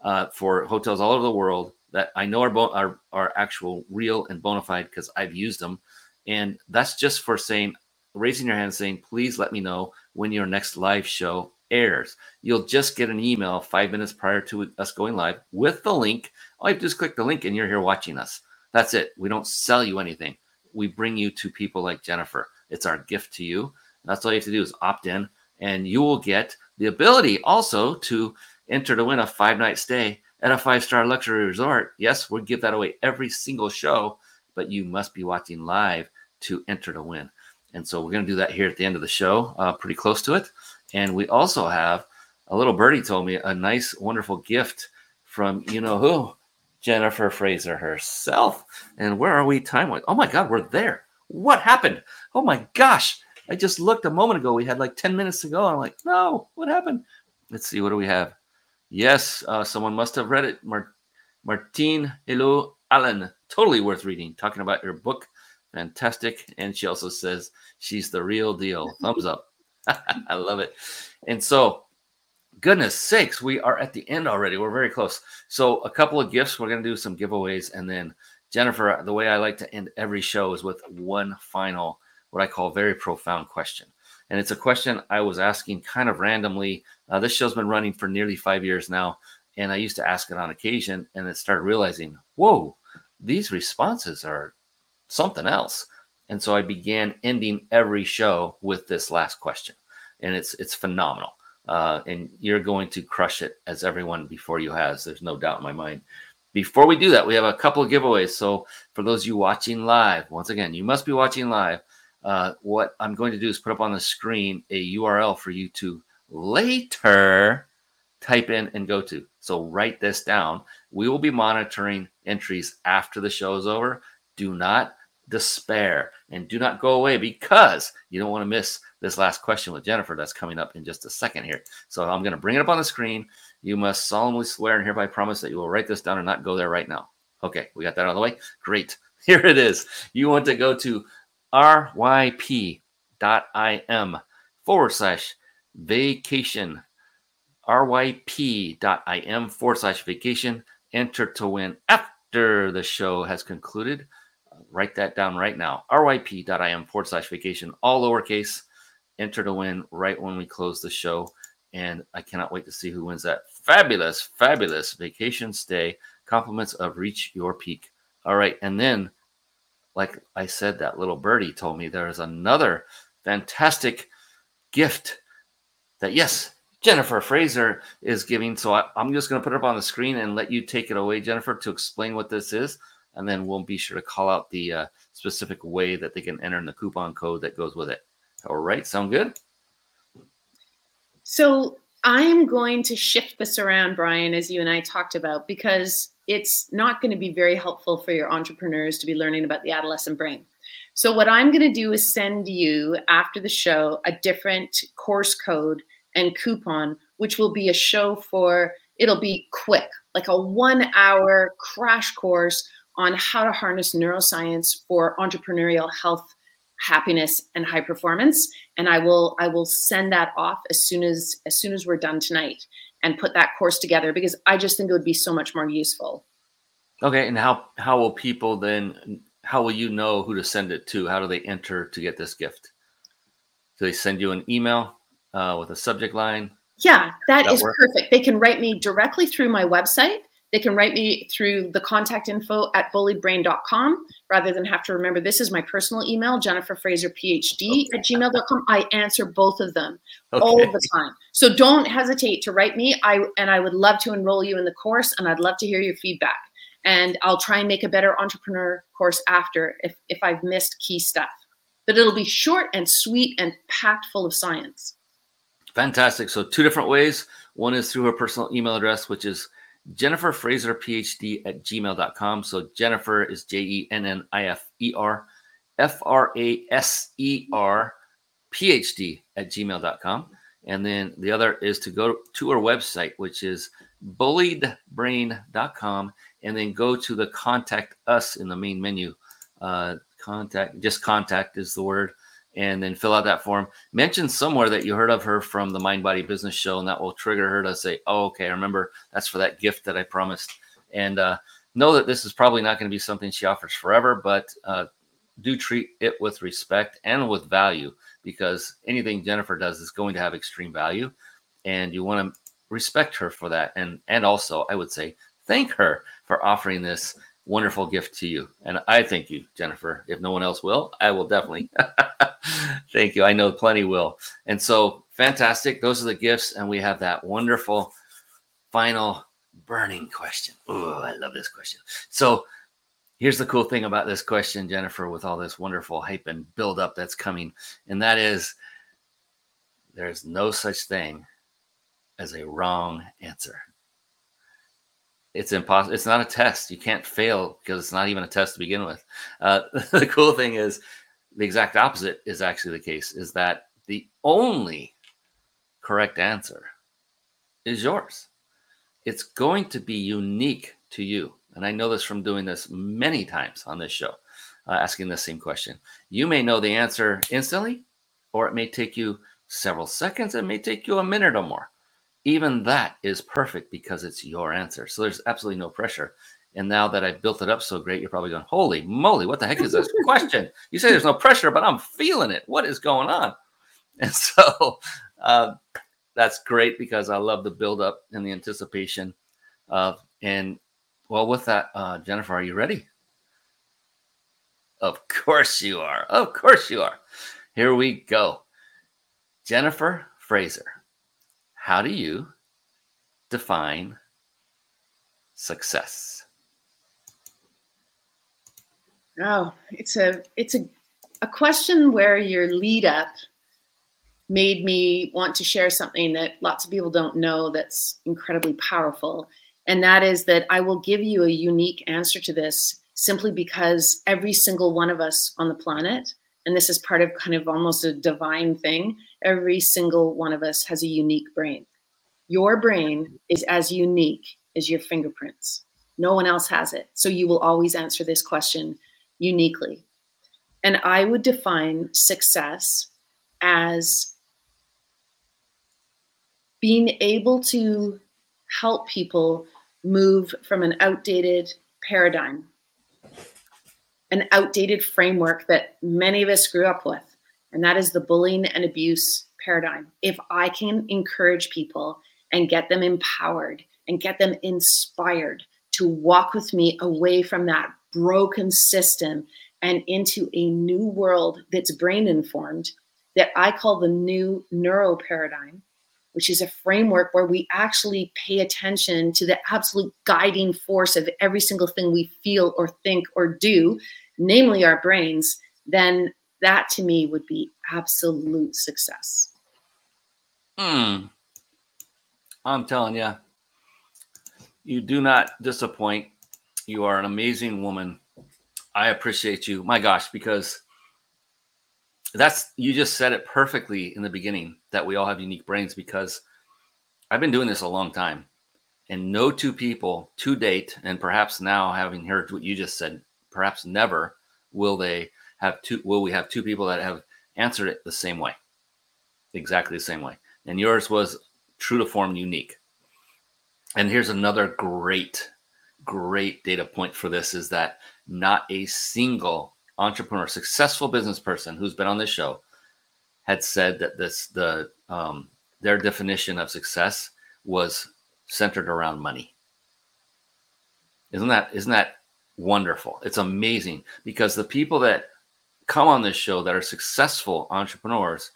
uh, for hotels all over the world that I know are, bo- are, are actual real and bona fide because I've used them. And that's just for saying, raising your hand saying, please let me know when your next live show airs. You'll just get an email five minutes prior to us going live with the link. All you have to do is click the link and you're here watching us. That's it. We don't sell you anything. We bring you to people like Jennifer. It's our gift to you. That's all you have to do is opt in and you will get the ability also to enter to win a five night stay at a five star luxury resort. Yes, we'll give that away every single show, but you must be watching live to enter to win. And so we're going to do that here at the end of the show, uh, pretty close to it. And we also have a little birdie told me a nice, wonderful gift from you know who, Jennifer Fraser herself. And where are we time wise? Oh my God, we're there. What happened? Oh my gosh. I just looked a moment ago. We had like 10 minutes to go. I'm like, no, what happened? Let's see. What do we have? Yes, uh, someone must have read it. Mar- Martine Hello Allen. Totally worth reading. Talking about your book. Fantastic. And she also says she's the real deal. Thumbs up. I love it. And so goodness sakes, we are at the end already. We're very close. So, a couple of gifts. We're going to do some giveaways. And then, Jennifer, the way I like to end every show is with one final, what I call very profound question. And it's a question I was asking kind of randomly. Uh, this show's been running for nearly five years now. And I used to ask it on occasion and then started realizing, whoa, these responses are something else. And so I began ending every show with this last question. And it's it's phenomenal uh, and you're going to crush it as everyone before you has. There's no doubt in my mind. Before we do that, we have a couple of giveaways. So for those you watching live, once again, you must be watching live. Uh, what I'm going to do is put up on the screen a URL for you to later type in and go to. So write this down. We will be monitoring entries after the show is over. Do not despair and do not go away because you don't want to miss this last question with Jennifer that's coming up in just a second here. So I'm going to bring it up on the screen. You must solemnly swear and hereby promise that you will write this down and not go there right now. Okay, we got that out of the way. Great. Here it is. You want to go to ryp.im forward slash vacation. ryp.im forward slash vacation. Enter to win after the show has concluded. Uh, write that down right now. ryp.im forward slash vacation, all lowercase enter to win right when we close the show. And I cannot wait to see who wins that fabulous, fabulous vacation stay. Compliments of Reach Your Peak. All right. And then, like I said, that little birdie told me there is another fantastic gift that, yes, Jennifer Fraser is giving. So I, am just going to put it up on the screen and let you take it away, Jennifer, to explain what this is. And then we'll be sure to call out the uh, specific way that they can enter in the coupon code that goes with it. All right, sound good? So I am going to shift this around, Brian, as you and I talked about, because it's not going to be very helpful for your entrepreneurs to be learning about the adolescent brain. So, what I'm going to do is send you after the show a different course code and coupon, which will be a show for, it'll be quick, like a one hour crash course on how to harness neuroscience for entrepreneurial health happiness and high performance and i will i will send that off as soon as as soon as we're done tonight and put that course together because i just think it would be so much more useful. Okay and how how will people then how will you know who to send it to? How do they enter to get this gift? Do they send you an email uh, with a subject line? Yeah that, that is work? perfect. They can write me directly through my website they can write me through the contact info at bulliedbrain.com rather than have to remember this is my personal email, Jennifer Fraser PhD at gmail.com. I answer both of them okay. all the time. So don't hesitate to write me. I and I would love to enroll you in the course and I'd love to hear your feedback. And I'll try and make a better entrepreneur course after if, if I've missed key stuff. But it'll be short and sweet and packed full of science. Fantastic. So two different ways. One is through her personal email address, which is Jennifer Fraser PhD at gmail.com. So Jennifer is J E N N I F E R F R A S E R PhD at gmail.com. And then the other is to go to our website, which is bulliedbrain.com, and then go to the contact us in the main menu. Uh, contact, just contact is the word and then fill out that form. Mention somewhere that you heard of her from the Mind Body Business Show, and that will trigger her to say, "Oh, okay, I remember that's for that gift that I promised." And uh, know that this is probably not going to be something she offers forever, but uh, do treat it with respect and with value because anything Jennifer does is going to have extreme value, and you want to respect her for that. And and also, I would say thank her for offering this wonderful gift to you. And I thank you, Jennifer. If no one else will, I will definitely. thank you. I know plenty will. And so fantastic. Those are the gifts. And we have that wonderful final burning question. Oh, I love this question. So here's the cool thing about this question, Jennifer, with all this wonderful hype and build up that's coming. And that is there's no such thing as a wrong answer. It's impossible. It's not a test. You can't fail because it's not even a test to begin with. Uh, the cool thing is, the exact opposite is actually the case. Is that the only correct answer is yours. It's going to be unique to you. And I know this from doing this many times on this show, uh, asking the same question. You may know the answer instantly, or it may take you several seconds. It may take you a minute or more. Even that is perfect because it's your answer. So there's absolutely no pressure. And now that I've built it up so great, you're probably going, Holy moly, what the heck is this question? You say there's no pressure, but I'm feeling it. What is going on? And so uh, that's great because I love the build up and the anticipation of, and well, with that, uh, Jennifer, are you ready? Of course you are. Of course you are. Here we go. Jennifer Fraser, how do you define success? Oh, it's a it's a a question where your lead up made me want to share something that lots of people don't know that's incredibly powerful. And that is that I will give you a unique answer to this simply because every single one of us on the planet, and this is part of kind of almost a divine thing, every single one of us has a unique brain. Your brain is as unique as your fingerprints. No one else has it. So you will always answer this question uniquely. And I would define success as being able to help people move from an outdated paradigm, an outdated framework that many of us grew up with, and that is the bullying and abuse paradigm. If I can encourage people and get them empowered and get them inspired to walk with me away from that broken system and into a new world that's brain informed that I call the new neuro paradigm which is a framework where we actually pay attention to the absolute guiding force of every single thing we feel or think or do, namely our brains, then that to me would be absolute success. Hmm. I'm telling you, you do not disappoint. You are an amazing woman. I appreciate you. My gosh, because that's you just said it perfectly in the beginning that we all have unique brains because I've been doing this a long time and no two people to date and perhaps now having heard what you just said perhaps never will they have two will we have two people that have answered it the same way exactly the same way and yours was true to form unique and here's another great great data point for this is that not a single entrepreneur, successful business person who's been on this show had said that this the um, their definition of success was centered around money. Isn't that isn't that wonderful? It's amazing because the people that come on this show that are successful entrepreneurs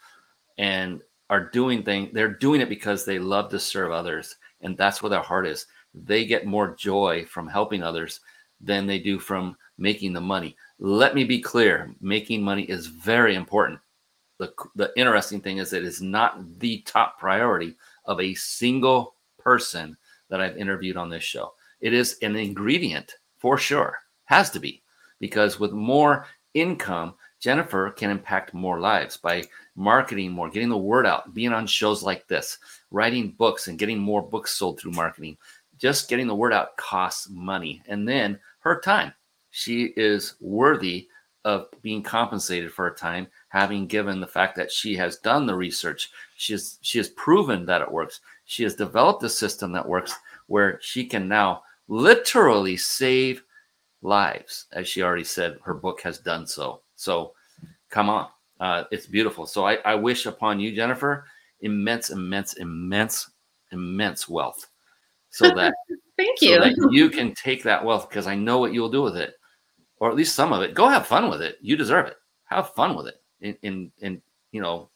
and are doing things they're doing it because they love to serve others and that's where their heart is they get more joy from helping others than they do from making the money let me be clear making money is very important. The, the interesting thing is that it's not the top priority of a single person that I've interviewed on this show. It is an ingredient for sure, has to be, because with more income, Jennifer can impact more lives by marketing more, getting the word out, being on shows like this, writing books and getting more books sold through marketing. Just getting the word out costs money. And then her time. She is worthy of being compensated for her time having given the fact that she has done the research. She has she has proven that it works. She has developed a system that works where she can now literally save lives as she already said her book has done so so come on uh, it's beautiful so I, I wish upon you jennifer immense immense immense immense wealth so that thank you so that you can take that wealth because i know what you'll do with it or at least some of it. Go have fun with it. You deserve it. Have fun with it. And, and, and you know,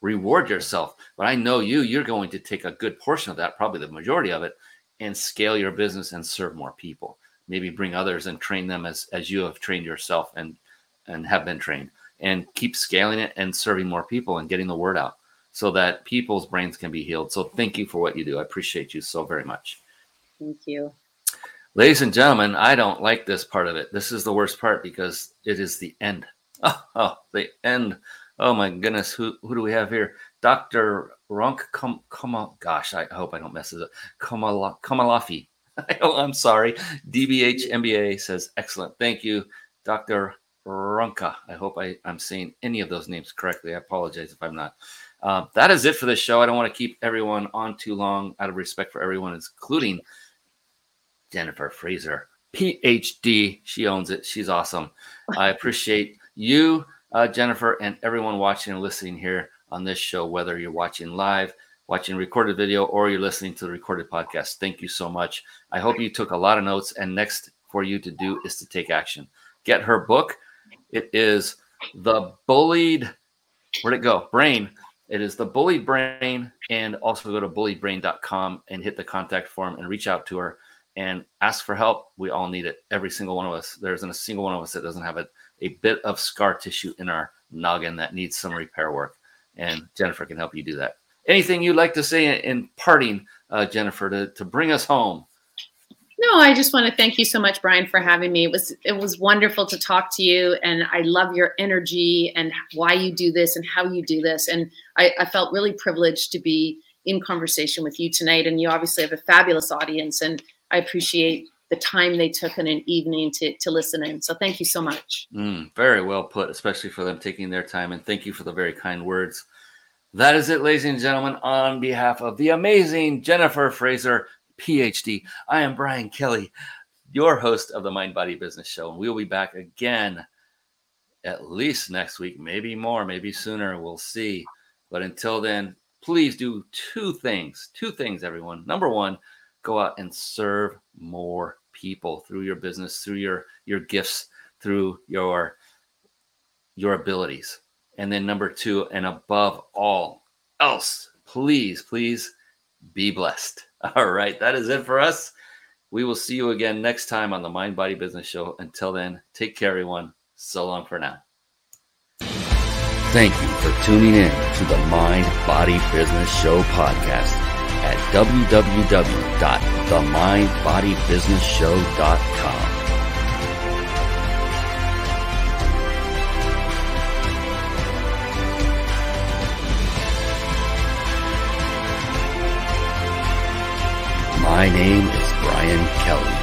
reward yourself. But I know you, you're going to take a good portion of that, probably the majority of it, and scale your business and serve more people. Maybe bring others and train them as as you have trained yourself and and have been trained. And keep scaling it and serving more people and getting the word out. so that people's brains can be healed. So thank you for what you do. I appreciate you so very much. Thank you. Ladies and gentlemen, I don't like this part of it. This is the worst part because it is the end. Oh, oh the end. Oh my goodness. Who who do we have here? Dr. Ronk come on. gosh, I hope I don't mess it up. Kamala, Kamalafi. I'm sorry. DBH MBA says, excellent. Thank you, Dr. Ronka. I hope I, I'm saying any of those names correctly. I apologize if I'm not. Uh, that is it for this show. I don't want to keep everyone on too long out of respect for everyone, including Jennifer Fraser, PhD. She owns it. She's awesome. I appreciate you, uh, Jennifer, and everyone watching and listening here on this show, whether you're watching live, watching recorded video, or you're listening to the recorded podcast. Thank you so much. I hope you took a lot of notes. And next for you to do is to take action. Get her book. It is The Bullied, where'd it go? Brain. It is The Bullied Brain. And also go to bulliedbrain.com and hit the contact form and reach out to her and ask for help. We all need it. Every single one of us. There isn't a single one of us that doesn't have a, a bit of scar tissue in our noggin that needs some repair work and Jennifer can help you do that. Anything you'd like to say in parting, uh, Jennifer, to, to bring us home? No, I just want to thank you so much, Brian, for having me. It was it was wonderful to talk to you, and I love your energy and why you do this and how you do this. And I, I felt really privileged to be in conversation with you tonight. And you obviously have a fabulous audience, and I appreciate the time they took in an evening to, to listen in. So thank you so much. Mm, very well put, especially for them taking their time. And thank you for the very kind words. That is it, ladies and gentlemen. On behalf of the amazing Jennifer Fraser, PhD, I am Brian Kelly, your host of the Mind Body Business Show. And we'll be back again at least next week, maybe more, maybe sooner. We'll see. But until then, please do two things. Two things, everyone. Number one, go out and serve more people through your business, through your your gifts, through your your abilities. And then number 2 and above all else, please, please be blessed. All right, that is it for us. We will see you again next time on the Mind Body Business Show. Until then, take care, everyone. So long for now. Thank you for tuning in to the Mind Body Business Show podcast at www.themindbodybusinessshow.com. name is Brian Kelly.